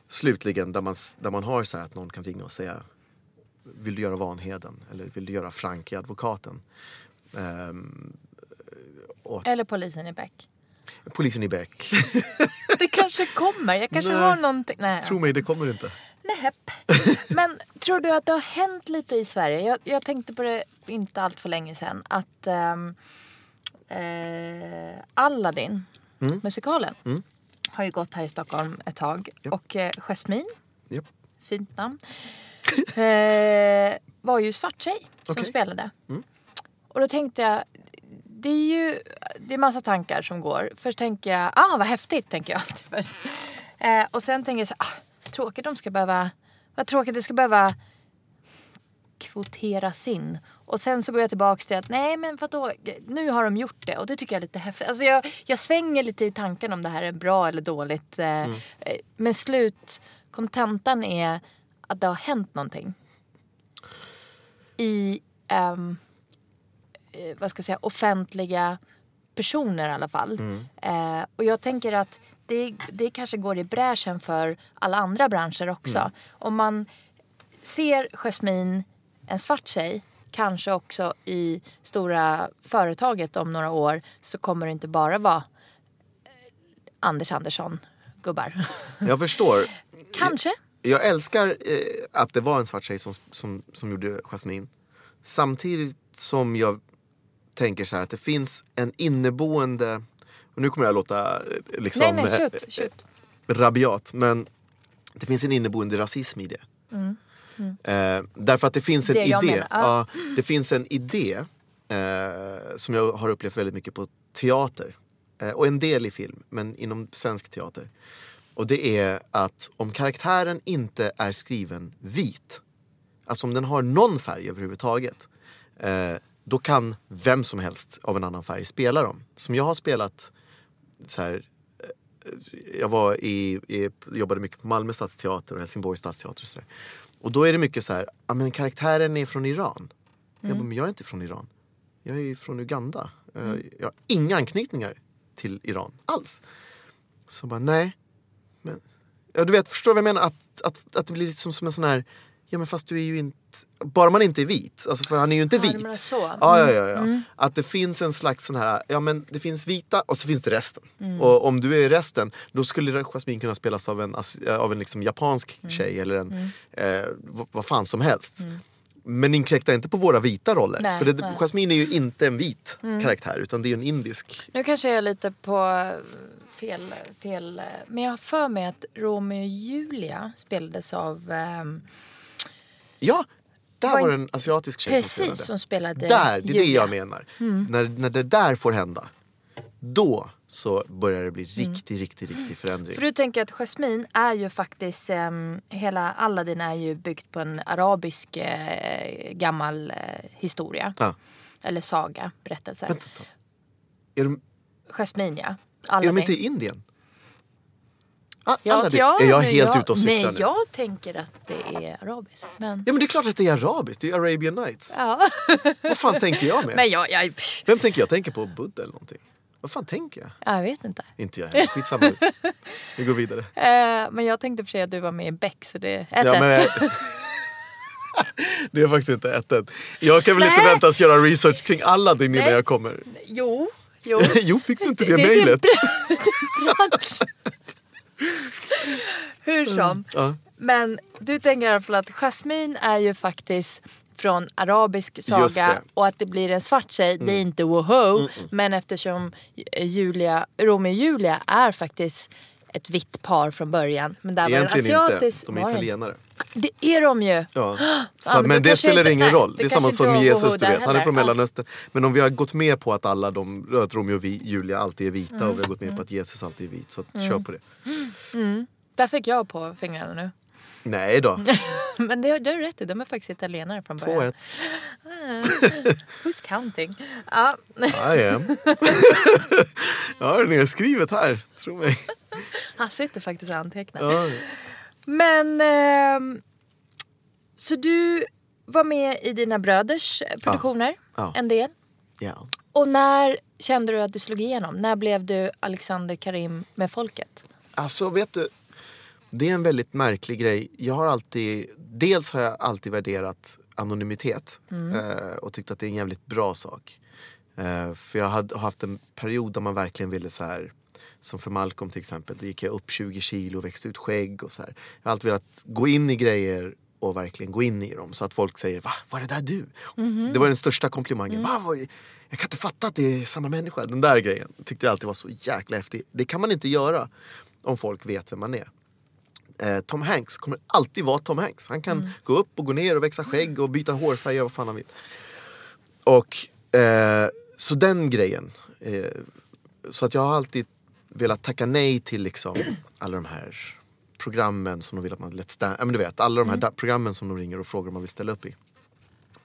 slutligen där man, där man har så här att någon kan ringa och säga Vill du göra Vanheden? Eller vill du göra Frank i Advokaten? Ehm, och Eller polisen i Beck? Polisen i Beck. Det kanske kommer. Jag kanske Nej. har någonting. Nej. Tro mig, det kommer inte. Näpp. Men tror du att det har hänt lite i Sverige? Jag, jag tänkte på det inte allt för länge sedan. Att ehm, eh, Aladdin, musikalen, har ju gått här i Stockholm ett tag. Ja. Och eh, Jasmine, Japp. fint namn, eh, var ju svart tjej som Okej. spelade. Och då tänkte jag, det är ju det är massa tankar som går. Först tänker jag, ah vad häftigt, tänker jag. först. Eh, och sen tänker jag så ah, tråkigt de ska behöva, vad tråkigt det ska behöva kvoteras in. Och sen så går jag tillbaks till att nej men vadå, nu har de gjort det och det tycker jag är lite häftigt. Alltså jag, jag svänger lite i tanken om det här är bra eller dåligt. Eh, eh, Men slut, kontentan är att det har hänt någonting. I, eh, vad ska jag säga, offentliga personer i alla fall. Eh, och jag tänker att det, det kanske går i bräschen för alla andra branscher också. Om man ser Jasmine, en svart tjej, kanske också i stora företaget om några år så kommer det inte bara vara eh, Anders Andersson gubbar. Jag förstår. kanske. Jag älskar eh, att det var en svart tjej som, som, som gjorde Jasmine. Samtidigt som jag tänker så här att det finns en inneboende... Och nu kommer jag låta eh, liksom, nej, nej, eh, shoot, shoot. rabiat. Men det finns en inneboende rasism i det. Eh, därför att det finns en Det idé. Ja, det finns en idé eh, som jag har upplevt väldigt mycket på teater. Eh, och en del i film, men inom svensk teater. Och det är att om karaktären inte är skriven vit, alltså om den har någon färg överhuvudtaget, eh, då kan vem som helst av en annan färg spela dem. Som jag har spelat så här, eh, jag var i, i, jobbade mycket på Malmö stadsteater och Helsingborgs stadsteater och sådär. Och då är det mycket så här, ja men karaktären är från Iran. Jag bara, men jag är inte från Iran. Jag är ju från Uganda. Eh, Jag har inga anknytningar till Iran alls. Så bara, nej. Men, ja, du vet, förstår du vad jag menar? Att, att, att det blir liksom som en sån här, ja men fast du är ju inte, bara man inte är vit. Alltså för han är ju inte Ja, vit. menar så. Mm. Ja, ja, ja, ja. Att det finns en slags sån här, ja men det finns vita och så finns det resten. Och om du är resten, då skulle Jasmine kunna spelas av en, eh, av en liksom japansk tjej eller en, eh, vad, fan som helst. Men inkräkta inte på våra vita roller. Nej, För det, nej. Jasmine är ju inte en vit karaktär utan det är ju en indisk. Nu kanske jag är lite på fel, fel... Men jag har för mig att Romeo och Julia spelades av... ehm, Ja, där var det en asiatisk tjej som precis, spelade. som spelade Där, det är det Julia. jag menar. När, när det där får hända, då så börjar det bli riktig, riktig, riktig förändring. För du tänker att Jasmine är ju faktiskt... ehm, hela Aladdin är ju byggt på en arabisk eh, gammal eh, historia. Ja. Eller saga, berättelse. Vänta tag. Är de, Jasmine ja. är Aladdin. de inte i Indien? Ah, Aladdin. ja, är jag helt jag, ute och cyklar Nej, nu? jag tänker att det är arabiskt. Men, Ja men det är klart att det är arabiskt, det är Arabian Nights. ja. Vad fan tänker jag med? men jag, jag, Vem tänker jag? Tänker på Buddha eller någonting? Vad fan tänker jag? jag vet inte. Inte jag heller. Skitsamma. Vi går vidare. Eh, men jag tänkte för sig att du var med i Beck så det är 1-1. Ja, men... det är faktiskt inte 1 Jag kan väl inte Nej. väntas göra research kring Aladdin innan Nej. jag kommer. Jo, jo. jo, fick du inte det, Det är mejlet? din bransch. Hur som. Ja. Men du tänker i alla fall att Jasmine är ju faktiskt från arabisk saga. Mm. och att det blir en svart tjej, det är inte woho. Men eftersom Julia, Romeo och Julia är faktiskt ett vitt par från början. Men där var Egentligen det en asiatisk... inte. De är var det? italienare. Det är de ju. Ja. Ja, Så, men men då det spelar inte- ingen nej, roll. det Det är samma som var Jesus, du vet. Han är från. Mellanöstern. Men om vi har gått med på att alla de, att Romeo och vi- Julia alltid är vita Mm. och vi har gått med på att Jesus alltid är vit. Så kör på det. Där fick jag på fingrarna nu. Nej då. Men det, det är rätt i, de är faktiskt italienare från början. 2-1. Who's counting? Ja, I am. jag har det nedskrivet här. Tro mig. han sitter faktiskt och antecknar. Ja. Men... ehm, så du var med i dina bröders eh, produktioner Ja. en del. Ja. Och när kände du att du slog igenom? När blev du Alexander Karim med folket? Alltså vet du, det är en väldigt märklig grej. Jag har alltid, dels har jag alltid värderat anonymitet eh, och tyckt att det är en jävligt bra sak. Eh, för jag hade har haft en period där man verkligen ville så här som för Malcolm till exempel, då gick jag upp 20 kilo och växte ut skägg och så här. Jag har alltid velat gå in i grejer och verkligen gå in i dem så att folk säger Va, var det där du? Det var den största komplimangen. Va, var det? Jag kan inte fatta att det är samma människa. Den där grejen tyckte jag alltid var så jäkla häftig. Det kan man inte göra om folk vet vem man är. Eh, Tom Hanks kommer alltid vara Tom Hanks. Han kan gå upp och gå ner och växa skägg och byta hårfärg och vad fan han vill. Och eh, så den grejen. Eh, så att jag har alltid velat tacka nej till liksom alla de här programmen som de vill att man Let's Dance, ja, men du vet alla de här da- programmen som de ringer och frågar om man vill ställa upp i.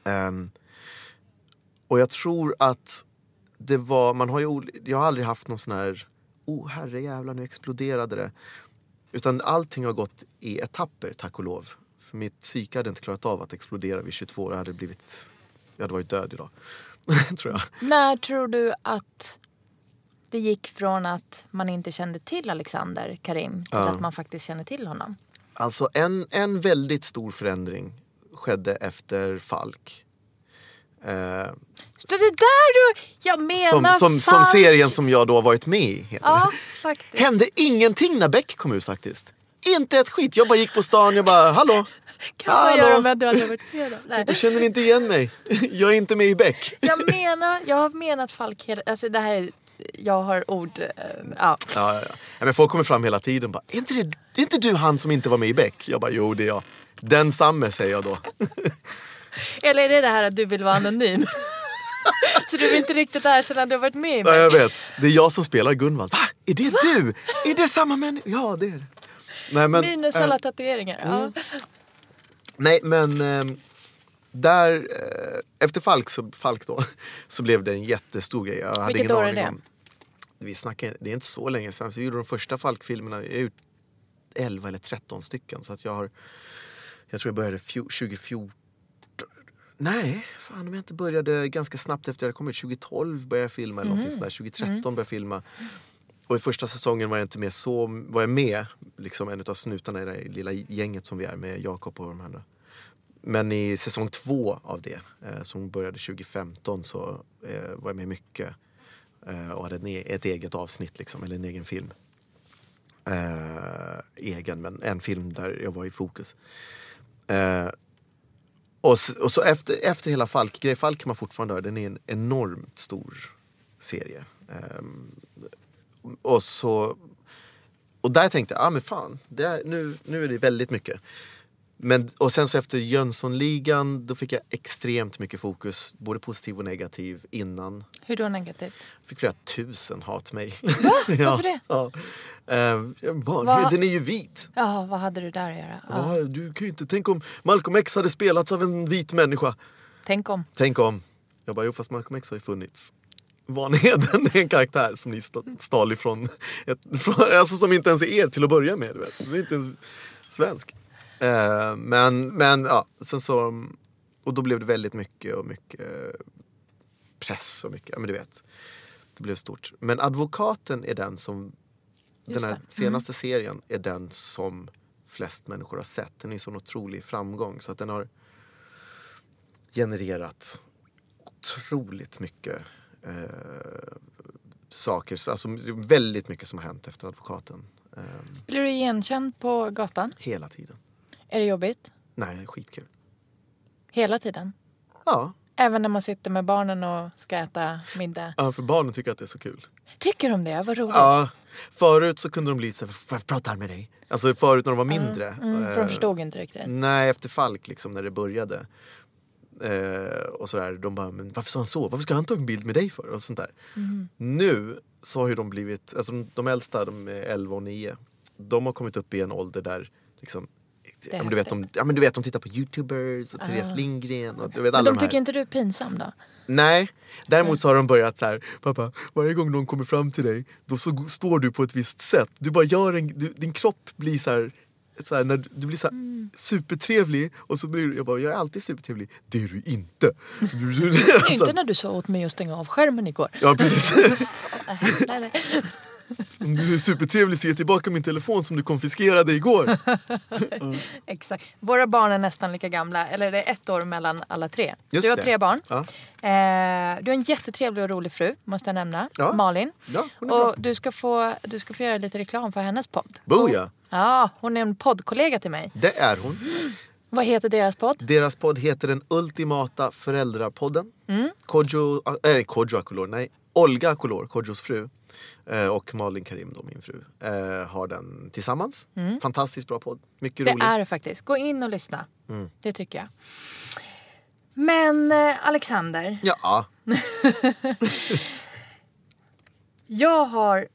Ehm, och jag tror att det var, man har ju, jag har aldrig haft någon sån här, oh herre jävlar nu exploderade det. Utan allting har gått i etapper tack och lov. För mitt psyke hade inte klarat av att explodera vid 22 år. Jag hade blivit, jag hade varit död idag. tror jag. När tror du att det gick från att man inte kände till Alexander Karim till Ja. att man faktiskt kände till honom? Alltså en, en väldigt stor förändring skedde efter Falk. Eh, Så det är där du... Jag menar som, som, som Falk. serien som jag då har varit med i. Ja, faktiskt. Hände ingenting när Beck kom ut faktiskt. Inte ett skit. Jag bara gick på stan jag bara hallå. Kan man hallå. göra med att du aldrig varit med? Nej. Du känner inte igen mig. Jag är inte med i Beck. Jag menar, jag har menat Falk hela... Alltså det här är... Jag har ord... eh, ja. Ja, ja, ja. Men folk kommer fram hela tiden bara, är inte, det, är inte du han som inte var med i Beck? Jag bara, jo det är jag. Den samme säger jag då. Eller är det det här att du vill vara anonym? Så du vill inte riktigt erkänna att du har varit med i Ja, mig? jag vet. Det är jag som spelar Gunvald. Va? Är det du? Är det samma människa? Ja, det är det. Nej, men, Minus alla tatueringar. Ja. Nej men ehm, där, eh, efter Falk, så, Falk då, så blev det en jättestor grej. Jag hade Vilket ingen år är det? om. Vi snackar, det är inte så länge sedan. Så vi gjorde de första Falk-filmerna. Jag gjort 11 eller 13 stycken. Så att jag har, jag tror jag började fjo- 2014. Nej, fan om jag inte började ganska snabbt efter jag hade kommit. 2012 började jag filma eller någonting sådär. 2013 började jag filma. Och i första säsongen var jag inte med så, var jag med liksom en av snutarna i det lilla gänget som vi är med Jakob och de andra. Men i säsong två av det, eh, som började 2015, så eh, var jag med mycket. Eh, och hade en e- ett eget avsnitt, liksom, eller en egen film. Eh, egen, men en film där jag var i fokus. Eh, och, och så efter, efter hela Falk, Grej Falk kan man fortfarande höra, den är en enormt stor serie. Eh, och så och där tänkte jag, ah, men fan, det är, nu, nu är det väldigt mycket. Men, och sen så efter Jönssonligan, då fick jag extremt mycket fokus, både positiv och negativ, innan. Hur då negativt? Fick flera tusen hatmejl. Varför det? Ja. Eh, var, Va? Den är ju vit. Jaha, vad hade du där att göra? Ja. Ja, du kan ju inte, tänk om Malcolm X hade spelats av en vit människa. Tänk om. Tänk om. Jag bara, jo fast Malcolm X har ju funnits. Vanheden är en karaktär som ni st- stal ifrån, ett, från, alltså som inte ens är er till att börja med. Du vet. Det är inte ens svensk. Eh, men, men ja, sen så, och då blev det väldigt mycket och mycket press och mycket, ja men du vet. Det blev stort. Men advokaten är den som, Just den här det. Mm. senaste serien är den som flest människor har sett. Den är ju sån otrolig framgång så att den har genererat otroligt mycket eh, saker. Så Alltså väldigt mycket som har hänt efter advokaten. Eh, Blir du igenkänd på gatan? hela tiden. Är det jobbigt? Nej, skitkul. Hela tiden? Ja, Även när man sitter med barnen och ska äta middag? ja, för barnen tycker att det är så kul. Tycker de det? Vad roligt. Ja, förut så kunde de bli så här, får jag prata med dig? Alltså förut när de var mindre. Mm, för de eh, förstod inte riktigt. Nej, efter Falk liksom när det började. Eh, och sådär, de bara, men varför sa han så? Varför ska han ta en bild med dig för? Och sånt där. Mm. Nu så har ju de blivit, alltså de, äldsta, de är 11 och 9. De har kommit upp i en ålder där liksom ja, men du, vet, de, ja, men du vet, de tittar på youtubers och Therese Lindgren och du vet Men alla de de här. tycker inte du är pinsam då? Nej, däremot så har de börjat så här, pappa, varje gång någon kommer fram till dig, då så står du på ett visst sätt. Du bara gör en, du, din kropp blir så här, så här när du- blir så här Mm. supertrevlig och så blir du, jag bara, jag är alltid supertrevlig. Det är du inte. Alltså, Inte när du sa åt mig att stänga av skärmen igår. Ja precis. nej, nej. Om du är supertrevlig så ge tillbaka min telefon som du konfiskerade igår. Exakt. Våra barn är nästan lika gamla, eller det är ett år mellan alla tre. Just du har det. tre barn. Ja. Eh, du har en jättetrevlig och rolig fru, måste jag nämna. Ja. Malin. Ja, bra. och du ska, få, du ska få göra lite reklam för hennes podd. Boja, Ja, hon är en poddkollega till mig. det är hon. Vad heter deras podd? Deras podd heter Den Ultimata Föräldrapodden. Mm. Kodjo, äh, Kodjo Akolor, nej. Olga Akolor, Kodjos fru. Eh, Och Malin Karim, då, min fru, eh, har den tillsammans. Fantastiskt bra podd. Mycket Mm. Det rolig. är det faktiskt. Gå in och lyssna. Mm. Det tycker jag. Men eh, Alexander, Ja, jag har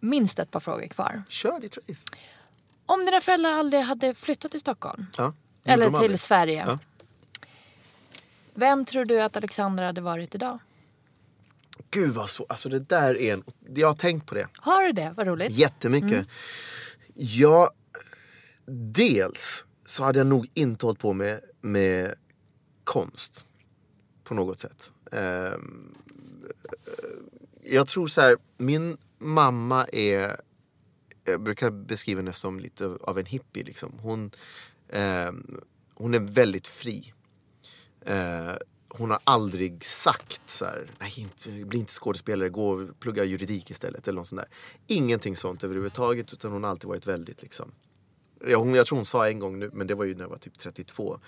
minst ett par frågor kvar. kör ditt race. Om dina föräldrar aldrig hade flyttat till Stockholm, Ja, det eller till. Sverige. Ja. Vem tror du att Alexander hade varit idag? Gud vad svårt. Alltså det där är en... Jag har tänkt på det. Har du det? Vad roligt. Jättemycket. Mm. Ja, dels så hade jag nog inte hållit på med, med konst på något sätt. Ehm, jag tror så här, min mamma är, jag brukar beskriva henne som lite av en hippie. Liksom. Hon, ehm, hon är väldigt fri. Eh, hon har aldrig sagt så här, nej inte, bli inte skådespelare, gå plugga juridik istället. Eller något sånt där. Ingenting sånt överhuvudtaget utan hon har alltid varit väldigt liksom. Ja, hon, jag tror hon sa en gång nu, men det var ju när jag var typ 32.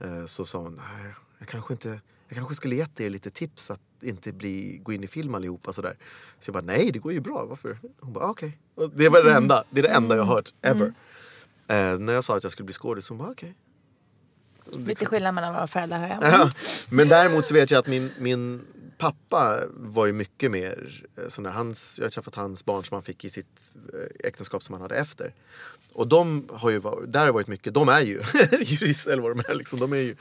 Eh, så sa hon, nej, jag kanske inte jag kanske skulle gett er lite tips att inte bli, gå in i film allihopa sådär. Så jag bara, nej det går ju bra, varför? Hon bara, "Ah, okej. Och Det var det enda, det är det enda jag har hört ever. Eh, när jag sa att jag skulle bli skådis, hon bara okej. Lite skillnad mellan våra föräldrar jag. Ja, Men däremot så vet jag att min, min pappa var ju mycket mer eh, sån där, hans, Jag har träffat hans barn som han fick i sitt eh, äktenskap som han hade efter. Och de har ju varit, där har varit mycket, de är ju jurister eller vad de är liksom. De är ju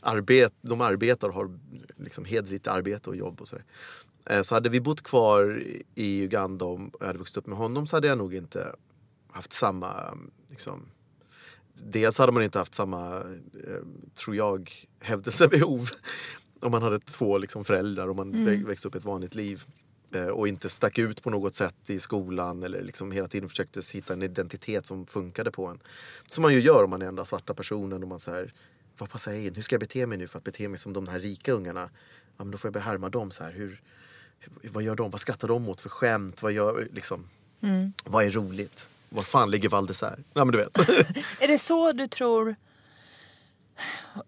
arbet, de arbetar och har liksom hederligt arbete och jobb och sådär. Eh, Så hade vi bott kvar i Uganda och jag hade vuxit upp med honom så hade jag nog inte haft samma liksom, Dels hade man inte haft samma, eh, tror jag, hävdelsebehov om man hade två liksom, föräldrar och man vä- växte upp ett vanligt liv eh, och inte stack ut på något sätt i skolan eller liksom hela tiden försökte hitta en identitet som funkade på en. Som man ju gör om man är enda svarta personen och man här, vad passar jag in? Hur ska jag bete mig nu för att bete mig som de här rika ungarna? Ja, men då får jag börja härma dem så här. Hur, vad gör de? Vad skrattar de åt för skämt? Vad, gör, liksom, vad är roligt? Var fan ligger Val d'Isère? Ja men du vet. Är det så du tror...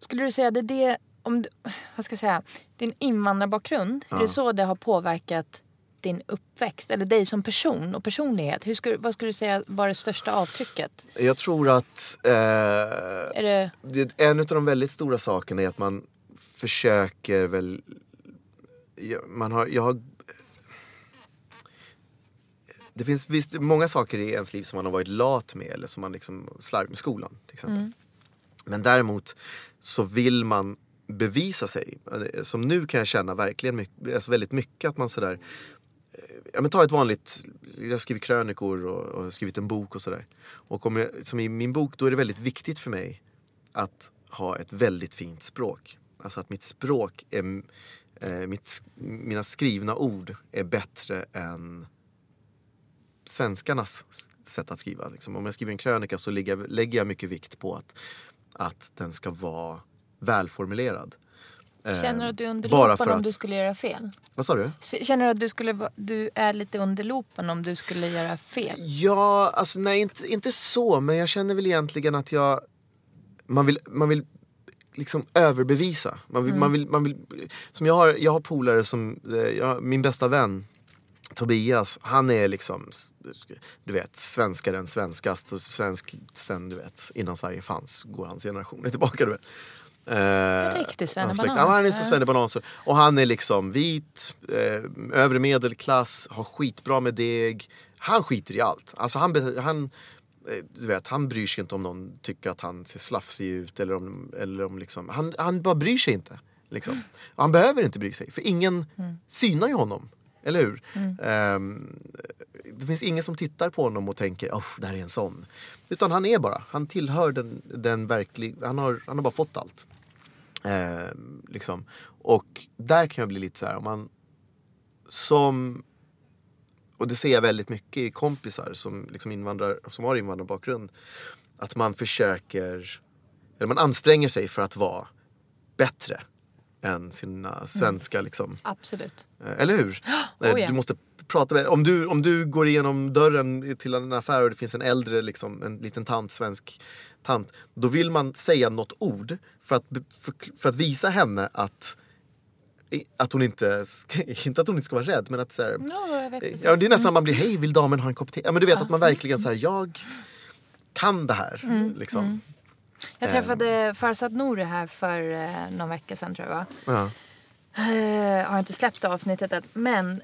Skulle du säga det är det... Om du, vad ska jag säga? Din invandrarbakgrund, är det så det har påverkat din uppväxt? Eller dig som person och personlighet? Hur skulle, vad skulle du säga var det största avtrycket? Jag tror att eh, Är det... det, en av de väldigt stora sakerna är att man försöker väl... jag- Man har, jag har, det finns visst många saker i ens liv som man har varit lat med eller som man liksom slarvigt med skolan till exempel. Men däremot så vill man bevisa sig. Som nu kan jag känna verkligen mycket, alltså väldigt mycket att man sådär Ja, men ta ett vanligt, jag har skrivit krönikor och, och skrivit en bok och sådär. Och om jag, som i min bok, då är det väldigt viktigt för mig att ha ett väldigt fint språk. Alltså att mitt språk, är, eh, mitt, mina skrivna ord är bättre än svenskarnas sätt att skriva. Liksom. Om jag skriver en krönika så lägger, jag- lägger jag mycket vikt på att, att den ska vara välformulerad. Eh, Känner du att du är under bara lupen för om att- du skulle göra fel? Vad sa du? Känner du att du, skulle, du är lite under lupen om du skulle göra fel? Ja, alltså nej inte, inte så. Men jag känner väl egentligen att jag... Man vill, man vill liksom överbevisa. Man vill, man vill, man vill, som jag, har, jag har polare som, eh, jag, min bästa vän Tobias, han är liksom, du vet, svenskaren svenskast och svensk sen, du vet, innan Sverige fanns, går hans generationer tillbaka, du vet. Eh, riktig svennebanan. Ja, han är så svennebanan. Och han är liksom vit, eh, övre medelklass, har skitbra med deg. Han skiter i allt. Alltså han, han, eh, du vet, han bryr sig inte om någon tycker att han ser slafsig ut. Eller om, eller om liksom, han, han bara bryr sig inte. Liksom. Och Han behöver inte bry sig, för ingen synar ju honom. Eller hur? Ehm, det finns ingen som tittar på honom och tänker oh, det här är en sån. Utan han är bara, han tillhör den, den verklig, han har, han har bara fått allt. Ehm, liksom. Och där kan jag bli lite så här, om man som och det ser jag väldigt mycket i kompisar som, liksom invandrar, som har invandrarbakgrund. Att man försöker, eller man anstränger sig för att vara bättre än sina svenska liksom, Absolut. Eh, Eller hur? Oh Eh, ja. Du måste prata med, om, du, om du går igenom dörren till en affär och det finns en äldre, liksom, en liten tant, svensk tant. Då vill man säga något ord för att, för, för att visa henne att, att hon inte, inte att hon inte ska vara rädd men att så här, Ja, vet precis. Ja, det är nästan man blir, hej vill damen ha en kopp te? Ja, men du vet att man verkligen så här, jag kan det här. Mm, Liksom. Jag träffade Farzad Nouri här för eh, någon vecka sedan tror jag var. Ja. Eh, har inte släppt avsnittet än. Men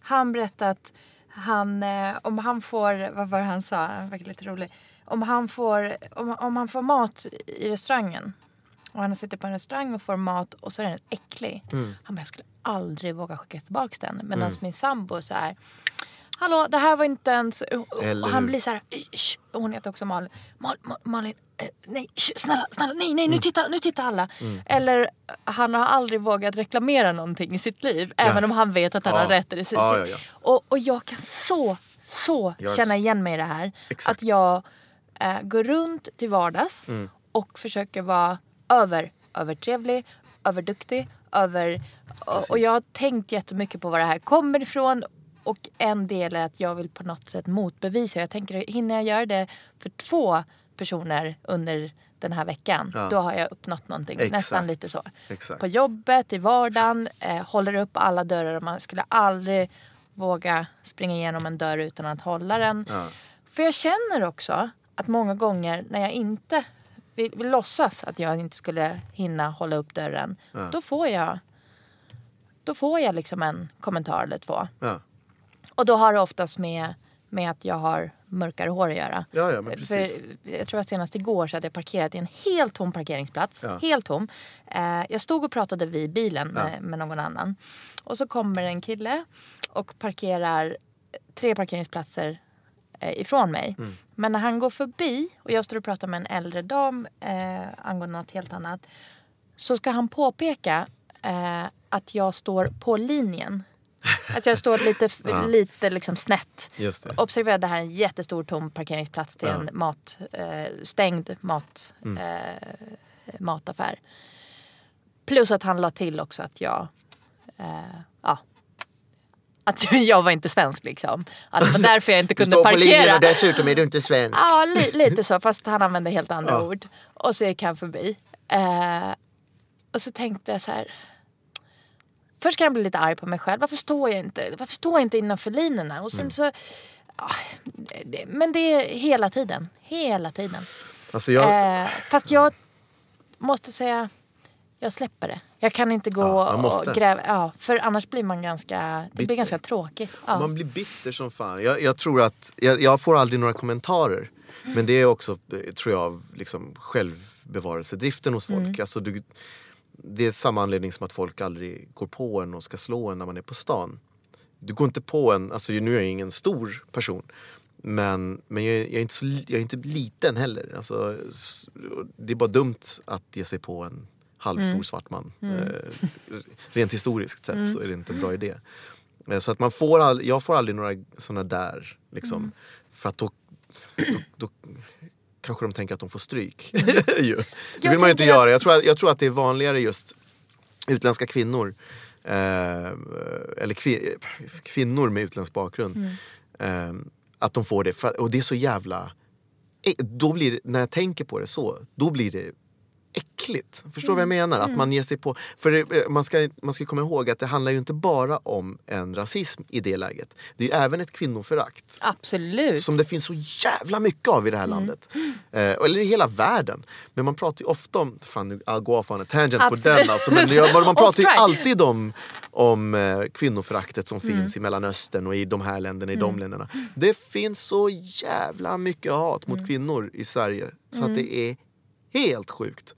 han berättade att han, eh, om han får, vad var det han sa, han verkar lite rolig. Om han får, om, om han får mat i restaurangen och han sitter på en restaurang och får mat och så är den äcklig. Han bara, jag skulle aldrig våga skicka tillbaka den. Medan min sambo så här, hallå det här var inte ens... Och, Eller han blir så här, hon heter också Malin. Mal, Mal, Malin, eh, nej snälla, snälla, nej, nej, nu tittar, nu tittar alla. Eller eh, han har aldrig vågat reklamera någonting i sitt liv. Även om han vet att han Ja. har rätt. i det. Ja, ja, ja. Och, och jag kan så, så Jag- känna igen mig i det här. Exakt. Att jag eh, går runt till vardags Mm. och försöker vara över, övertrevlig, överduktig, över... Och, och jag har tänkt jättemycket på var det här kommer ifrån. Och en del är att jag vill på något sätt motbevisa. Jag tänker, hinner jag göra det för två personer under den här veckan, Ja. då har jag uppnått någonting. Exakt. Nästan lite så. Exakt. På jobbet, i vardagen, eh, håller upp alla dörrar. och Man skulle aldrig våga springa igenom en dörr utan att hålla den. Ja. För jag känner också att många gånger när jag inte vi, vi låtsas att jag inte skulle hinna hålla upp dörren. Då får jag då får jag liksom en kommentar eller två. Ja. Och då har det oftast med, med att jag har mörkare hår att göra. Ja, ja, men precis. För jag tror att senast igår så hade jag parkerat i en helt tom parkeringsplats. Ja. Helt tom. Eh, jag stod och pratade vid bilen Ja. med, med någon annan. Och så kommer en kille och parkerar tre parkeringsplatser eh, ifrån mig. Mm. Men när han går förbi och jag står och pratar med en äldre dam eh, angående något helt annat. Så ska han påpeka eh, att jag står på linjen. Att jag står lite, lite liksom snett. Just det. Observera, det här är en jättestor tom parkeringsplats till Ja. Mm. en mat, eh, stängd mat, eh, mataffär. Plus att han la till också att jag, eh, ja, att jag var inte svensk liksom. Att det var därför jag inte kunde parkera. dessutom är du inte svensk. Ja, li, lite så. Fast han använde helt andra Ja. ord. Och så gick han förbi. Eh, och så tänkte jag så här. Först kan jag bli lite arg på mig själv. Varför står jag inte, varför står jag inte innanför linorna? Och sen Mm. så... ja, det, men det är hela tiden. Hela tiden. Alltså jag, Eh, fast jag måste säga, jag släpper det. Jag kan inte gå Ja, man måste. och gräva. Ja, för annars blir man ganska, det Bitter. blir ganska tråkigt. Ja. Man blir bitter som fan. Jag, jag tror att, jag, jag får aldrig några kommentarer. Men det är också, eh, tror jag, liksom självbevarelsedriften hos folk. Mm. Alltså, du, det är samma anledning som att folk aldrig går på en och ska slå en när man är på stan. Du går inte på en, alltså nu är jag ingen stor person. Men, men jag, är- jag, är inte så, jag är inte liten heller. Alltså, det är bara dumt att ge sig på en halvstor Mm. svart man. Eh, rent historiskt sett så är det inte en bra idé. Eh, Så att man får all, jag får aldrig några såna där. Liksom, Mm. För att då, då, då kanske de tänker att de får stryk. ju. Det Jag vill man ju inte att- göra. Jag tror, att, jag tror att det är vanligare just utländska kvinnor. Eh, eller kvi, kvinnor med utländsk bakgrund. Mm. Eh, att de får det. Och det är så jävla... eh, Då blir det, när jag tänker på det så, då blir det äckligt. Förstår du vad jag Mm. menar? Att man ger sig på... För det, man, ska, man ska komma ihåg att det handlar ju inte bara om en rasism i det läget. Det är ju även ett kvinnoförakt. Absolut. Som det finns så jävla mycket av i det här Mm. landet. Eh, eller i hela världen. Men man pratar ju ofta om, fan nu go off on a tangent Absolut. på den alltså. Men det- man, pratar ju alltid om, om eh, kvinnoföraktet som Mm. finns i Mellanöstern och i de här länderna, i de länderna. Det finns så jävla mycket hat Mm. mot kvinnor i Sverige. Så att det är helt sjukt.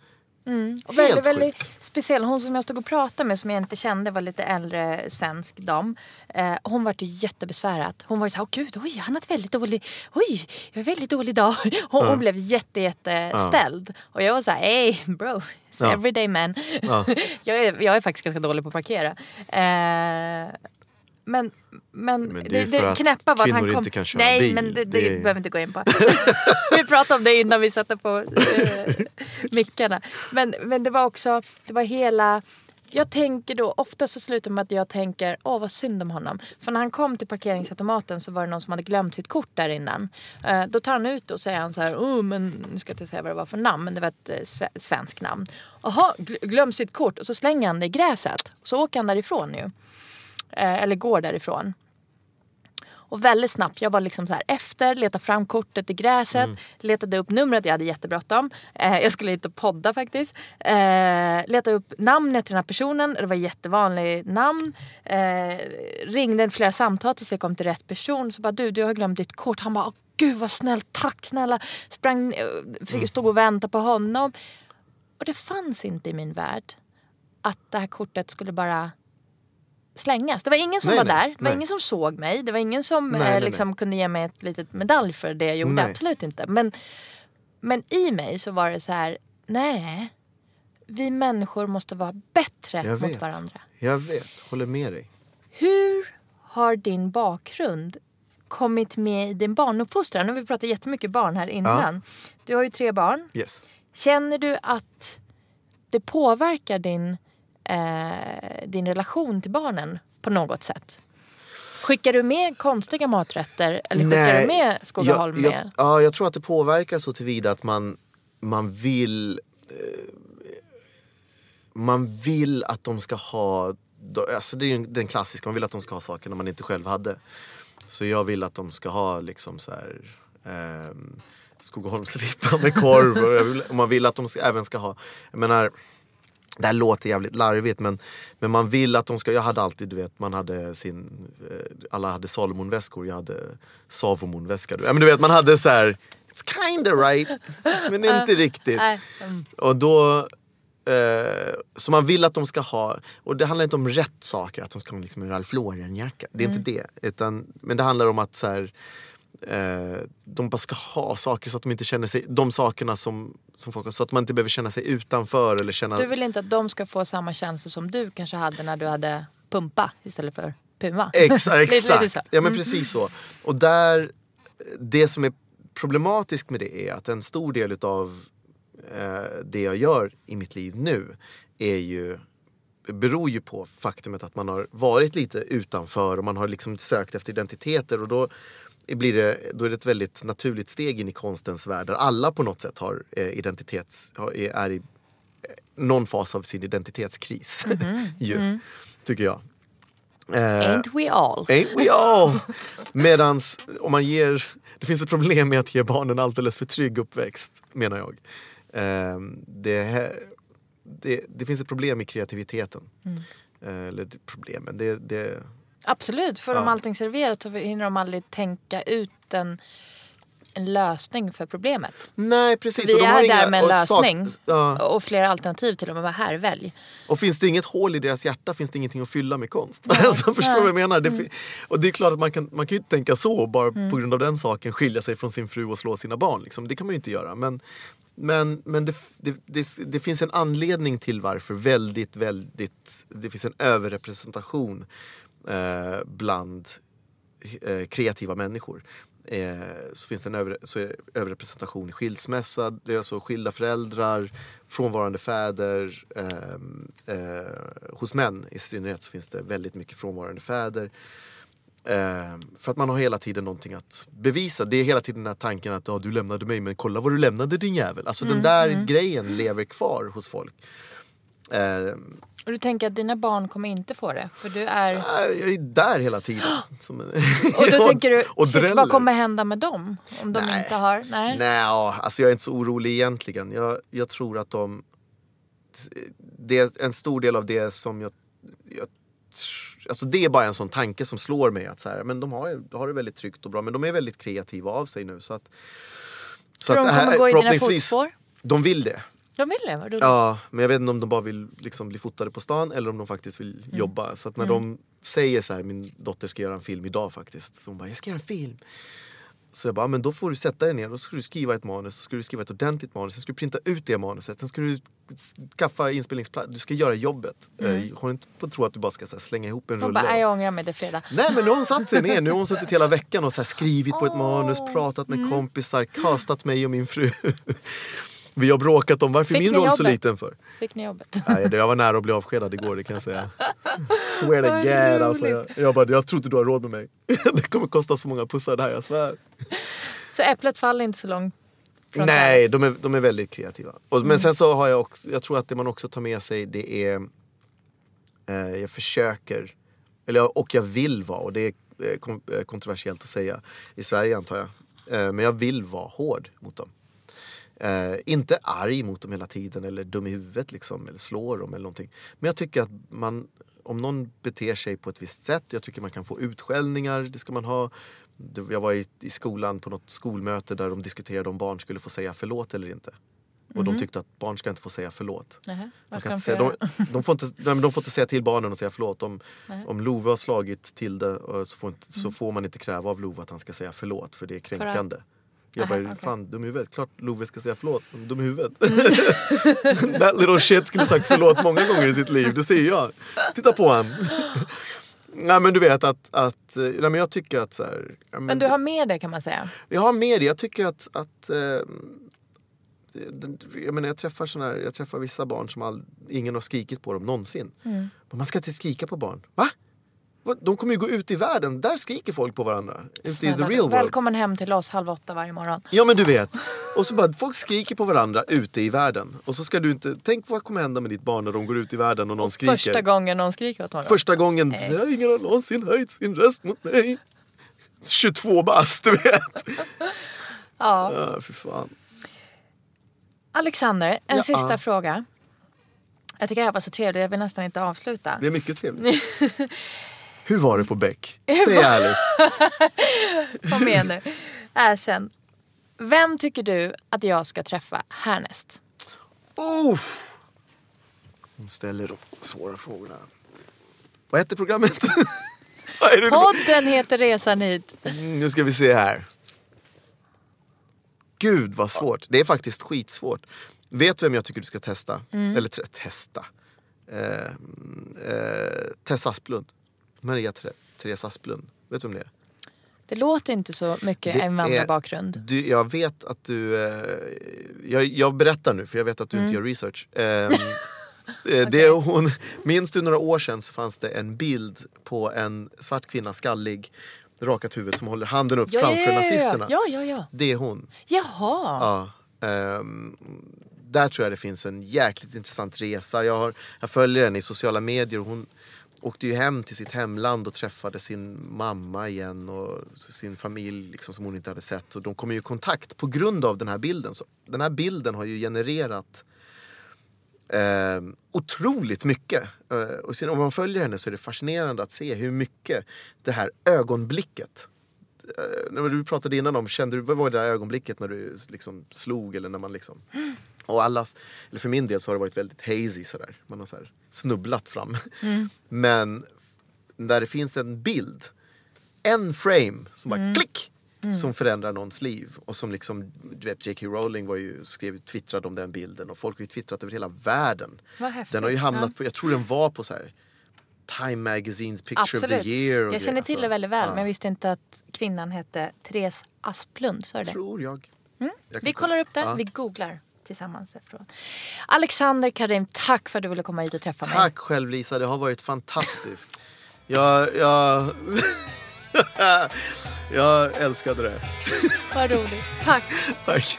Och Helt väldigt, väldigt speciell. Hon som jag stod och pratade med som jag inte kände var lite äldre svensk dam. Eh, hon var ju jättebesvärad. Hon var ju så här, åh gud, oj, han har ett väldigt dålig, oj, jag har en väldigt dålig dag. Hon, hon blev jätte, jätte ställd. Och jag var så här, hey bro, Ja. everyday man. Ja. jag, är, jag är faktiskt ganska dålig på att parkera. Eh, men, men, Men det det, det, knäppa var att han kom... Nej, bil. men det, det, är- behöver inte gå in på. vi pratade om det innan vi satte på eh, mickarna. Men, men det var också, det var hela... Jag tänker då, ofta så slutar med att jag tänker, åh vad synd om honom. För när han kom till parkeringsautomaten så var det någon som hade glömt sitt kort där innan. Eh, då tar han ut och säger han så här, oh, men nu ska jag inte säga vad det var för namn, men det var ett eh, sve- svenskt namn. Jaha, gl- glöm sitt kort och så slänger han det i gräset. Så åker han därifrån ju. Eh, eller går därifrån. Och väldigt snabbt, jag var liksom så här efter, letade fram kortet i gräset, Mm. letade upp numret, jag hade jättebråttom. Eh, jag skulle hit och podda faktiskt. Eh, letade upp namnet till den här personen, det var jättevanligt namn. Eh, ringde flera samtal tills jag kom till rätt person. Så bara du, du har glömt ditt kort. Han bara, gud vad snällt, tack snälla. Sprang, eh, Mm. stod och väntade på honom. Och det fanns inte i min värld att det här kortet skulle bara slängas. Det var ingen som Nej, var nej, där. Det var nej. ingen som såg mig. Det var ingen som eh, liksom kunde ge mig ett litet medalj för det jag gjorde. Absolut inte. Men, men i mig så var det så här, nej. Vi människor måste vara bättre Jag mot vet. varandra. Jag vet, håller med dig. Hur har din bakgrund kommit med i din barnuppfostran? Nu har vi pratat jättemycket barn här innan. Du har ju tre barn. Yes. Känner du att det påverkar din, eh, din relation till barnen på något sätt? Skickar du med konstiga maträtter eller skickar Nej, du med Skogaholm jag, jag, ja, jag tror att det påverkar så tillvida att man, man vill eh, man vill att de ska ha, alltså det är ju den klassiska, man vill att de ska ha saker man inte själv hade. Så jag vill att de ska ha liksom så här, ehm, Skogaholmsribba med korv. Och man vill att de ska, även ska ha, jag menar, det här låter jävligt larvigt men, men man vill att de ska, jag hade alltid, du vet, man hade sin, eh, alla hade Salomonväskor, jag hade Savomon-väska. Ja, men du vet, man hade så här, it's kinda right, men inte riktigt. Mm. Och då, eh, så man vill att de ska ha, och det handlar inte om rätt saker, att de ska ha liksom en Ralph Lauren-jacka. Det är inte det. Utan, men det handlar om att så här, eh, de bara ska ha saker så att de inte känner sig, de sakerna som, som folk har, så att man inte behöver känna sig utanför eller känna... Du vill inte att de ska få samma känslor som du kanske hade när du hade pumpa istället för puma? Så. exakt. Ja men precis så. Och där, det som är problematiskt med det är att en stor del utav eh, det jag gör i mitt liv nu är ju beror ju på faktumet att man har varit lite utanför och man har liksom sökt efter identiteter och då blir det, då är det ett väldigt naturligt steg in i konstens värld där alla på något sätt har eh, identitets, har, är, är i eh, någon fas av sin identitetskris. ju, Tycker jag. Eh, Ain't we all? Ain't we all? Medans om man ger... Det finns ett problem med att ge barnen alldeles för trygg uppväxt, menar jag. Ehm, det, det, det finns ett problem i kreativiteten. Eh, Eller problemen, det, det, Absolut, för om Ja. allting serverat så hinner de aldrig tänka ut en, en lösning för problemet. Nej precis. Vi är inga- där med en och sak- lösning ja. och flera alternativ till och med. Här, välj. Och finns det inget hål i deras hjärta finns det ingenting att fylla med konst. alltså, förstår du vad jag menar? Det, fi- och det är klart att man kan, man kan ju inte tänka så bara på grund av den saken skilja sig från sin fru och slå sina barn. Liksom. Det kan man ju inte göra. Men, men, men det, det, det, det finns en anledning till varför väldigt, väldigt, det finns en överrepresentation eh, bland eh, kreativa människor. Eh, så finns det en över, så är överrepresentation i skilsmässa, det är alltså skilda föräldrar, frånvarande fäder. hos män i synnerhet så finns det väldigt mycket frånvarande fäder. För att man har hela tiden någonting att bevisa. Det är hela tiden den här tanken att ja, du lämnade mig men kolla vad du lämnade din jävel. Alltså den där grejen lever kvar hos folk. Eh, Och du tänker att dina barn kommer inte få det? För du är... jag är där hela tiden. Som, Och då tänker du, och shit, vad kommer hända med dem? Om de Nej. inte har... Nej. Nej, ja, alltså jag är inte så orolig egentligen. Jag, jag tror att de... Det är en stor del av det som jag... jag alltså det är bara en sån tanke som slår mig. att så här, men De har, har det väldigt tryggt och bra men de är väldigt kreativa av sig nu. Så att, så Tror de kommer gå i dina fotspår? De vill det. De vill det? Vad roligt. Ja, men jag vet inte om de bara vill liksom bli fotade på stan eller om de faktiskt vill Mm. jobba. Så när de säger så här, min dotter ska göra en film idag faktiskt. Så hon bara, jag ska göra en film. Så jag bara, men då får du sätta dig ner och så ska du skriva ett manus. Så ska du skriva ett ordentligt manus. Sen ska du printa ut det manuset. Sen ska du skaffa inspelningsplats. Du ska göra jobbet. Mm. Håll inte på att tro att du bara ska här, slänga ihop en Hon rulle. bara, "Nej, jag ångrar mig, det är fredag. Nej men nu har hon satt sig ner. Nu har hon suttit hela veckan och så här skrivit på ett manus, pratat Mm. med kompisar, castat mig och min fru. Vi har bråkat om varför Fick min roll så jobbet? liten för. Fick ni jobbet? Nej, det- jag var nära att bli avskedad igår, det kan jag säga. Swear to God, alltså. Jag, jag bara, jag tror inte du har råd med mig. Det kommer kosta så många pussar det här, jag svär. Så äpplet faller inte så långt Nej, de är, de är väldigt kreativa. Och, Mm. Men sen så har jag också, jag tror att det man också tar med sig det är, eh, jag försöker, eller och jag vill vara, och det är eh, eh, kontroversiellt att säga i Sverige antar jag. Eh, men jag vill vara hård mot dem. Eh, inte arg mot dem hela tiden eller dum i huvudet liksom, eller slår dem eller någonting. Men jag tycker att man, om någon beter sig på ett visst sätt, jag tycker man kan få utskällningar, det ska man ha. Jag var i, i skolan på något skolmöte där de diskuterade om barn skulle få säga förlåt eller inte. Och de tyckte att barn ska inte få säga förlåt. Nähä, De, vad kan ska inte de säga, få de, de, får inte, nej, men de får inte säga till barnen att säga förlåt. Om, om Love har slagit till det eh, så får, inte, så får man inte kräva av Love att han ska säga förlåt för det är kränkande. Jag bara, okej. fan dum i huvudet. Klart Love ska säga förlåt. Dum i huvudet. Mm. That little shit skulle sagt förlåt många gånger i sitt liv. Det ser jag. Titta på han. Nej men du vet att, att eh, nej, men jag tycker att så här, ja, Men du har med det kan man säga. jag har med det. Jag tycker att, att eh, den- jag, menar, jag, träffar såna här, jag träffar vissa barn som all, ingen har skrikit på dem någonsin. Mm. Men man ska inte skrika på barn. Va? De kommer ju gå ut i världen. Där skriker folk på varandra. Ute i the real world. Välkommen hem till oss halv åtta varje morgon. Ja men du vet. Och så bara, folk skriker på varandra ute i världen. Och så ska du inte, tänk vad kommer hända med ditt barn när de går ut i världen och någon skriker. Första gången någon skriker åt honom. Första gången, Ex. ingen har någonsin höjt sin röst mot mig. 22 bast, du vet. Ja. Ja, för fan. Alexander, en Ja. sista fråga. Jag tycker det här var så trevligt, jag vill nästan inte avsluta. Det är mycket trevligt. Hur var det på Beck? Säg ärligt. Kom igen nu. Erkänn. Vem tycker du att jag ska träffa härnäst? Uff. Hon ställer de svåra frågorna. Vad heter programmet? Podden heter Resan hit. Mm, Nu ska vi se här. Gud vad svårt. Det är faktiskt skitsvårt. Vet du vem jag tycker du ska testa? Eller te- testa. Eh, eh, Tess Asplund. Maria Th- Therese Asplund. Vet du vem det är? Det låter inte så mycket Det är- invandrarbakgrund. Du, jag vet att du... Eh, jag, jag berättar nu för jag vet att du Mm. inte gör research. Eh, s- eh, det är hon, minns du några år sedan så fanns det en bild på en svart kvinna, skallig, rakat huvud som håller handen upp framför nazisterna. Ja, ja, ja. Det är hon. Jaha. Ja, ehm, där tror jag det finns en jäkligt intressant resa. Jag, har, jag följer henne i sociala medier. Hon åkte ju hem till sitt hemland och träffade sin mamma igen och sin familj liksom, som hon inte hade sett. Och de kom ju i kontakt på grund av den här bilden. Så den här bilden har ju genererat eh, otroligt mycket. Eh, och sen, om man följer henne så är det fascinerande att se hur mycket det här ögonblicket eh, när du pratade innan om, kände du, vad var det där ögonblicket när du liksom slog eller när man liksom och allas, eller för min del så har det varit väldigt hazy sådär. Man har så snubblat fram. Men där det finns en bild, en frame som bara klick! Som förändrar någons liv. Och som liksom, du vet J.K. Rowling var ju, skrev, twittrade om den bilden och folk har ju twittrat över hela världen. Vad häftigt. Den har ju hamnat på, jag tror den var på så här Time Magazines Picture of Absolut. the year. Jag känner till Alltså, det väldigt väl, ja. men jag visste inte att kvinnan hette Therese Asplund. Du det? Tror jag. Jag kan Vi kolla. kollar upp det, Ja. vi googlar tillsammans efteråt. Alexander Karim, tack för att du ville komma hit och träffa mig. Tack själv Lisa, det har varit fantastiskt. Jag, jag, jag älskade det. Vad roligt. Tack. Tack.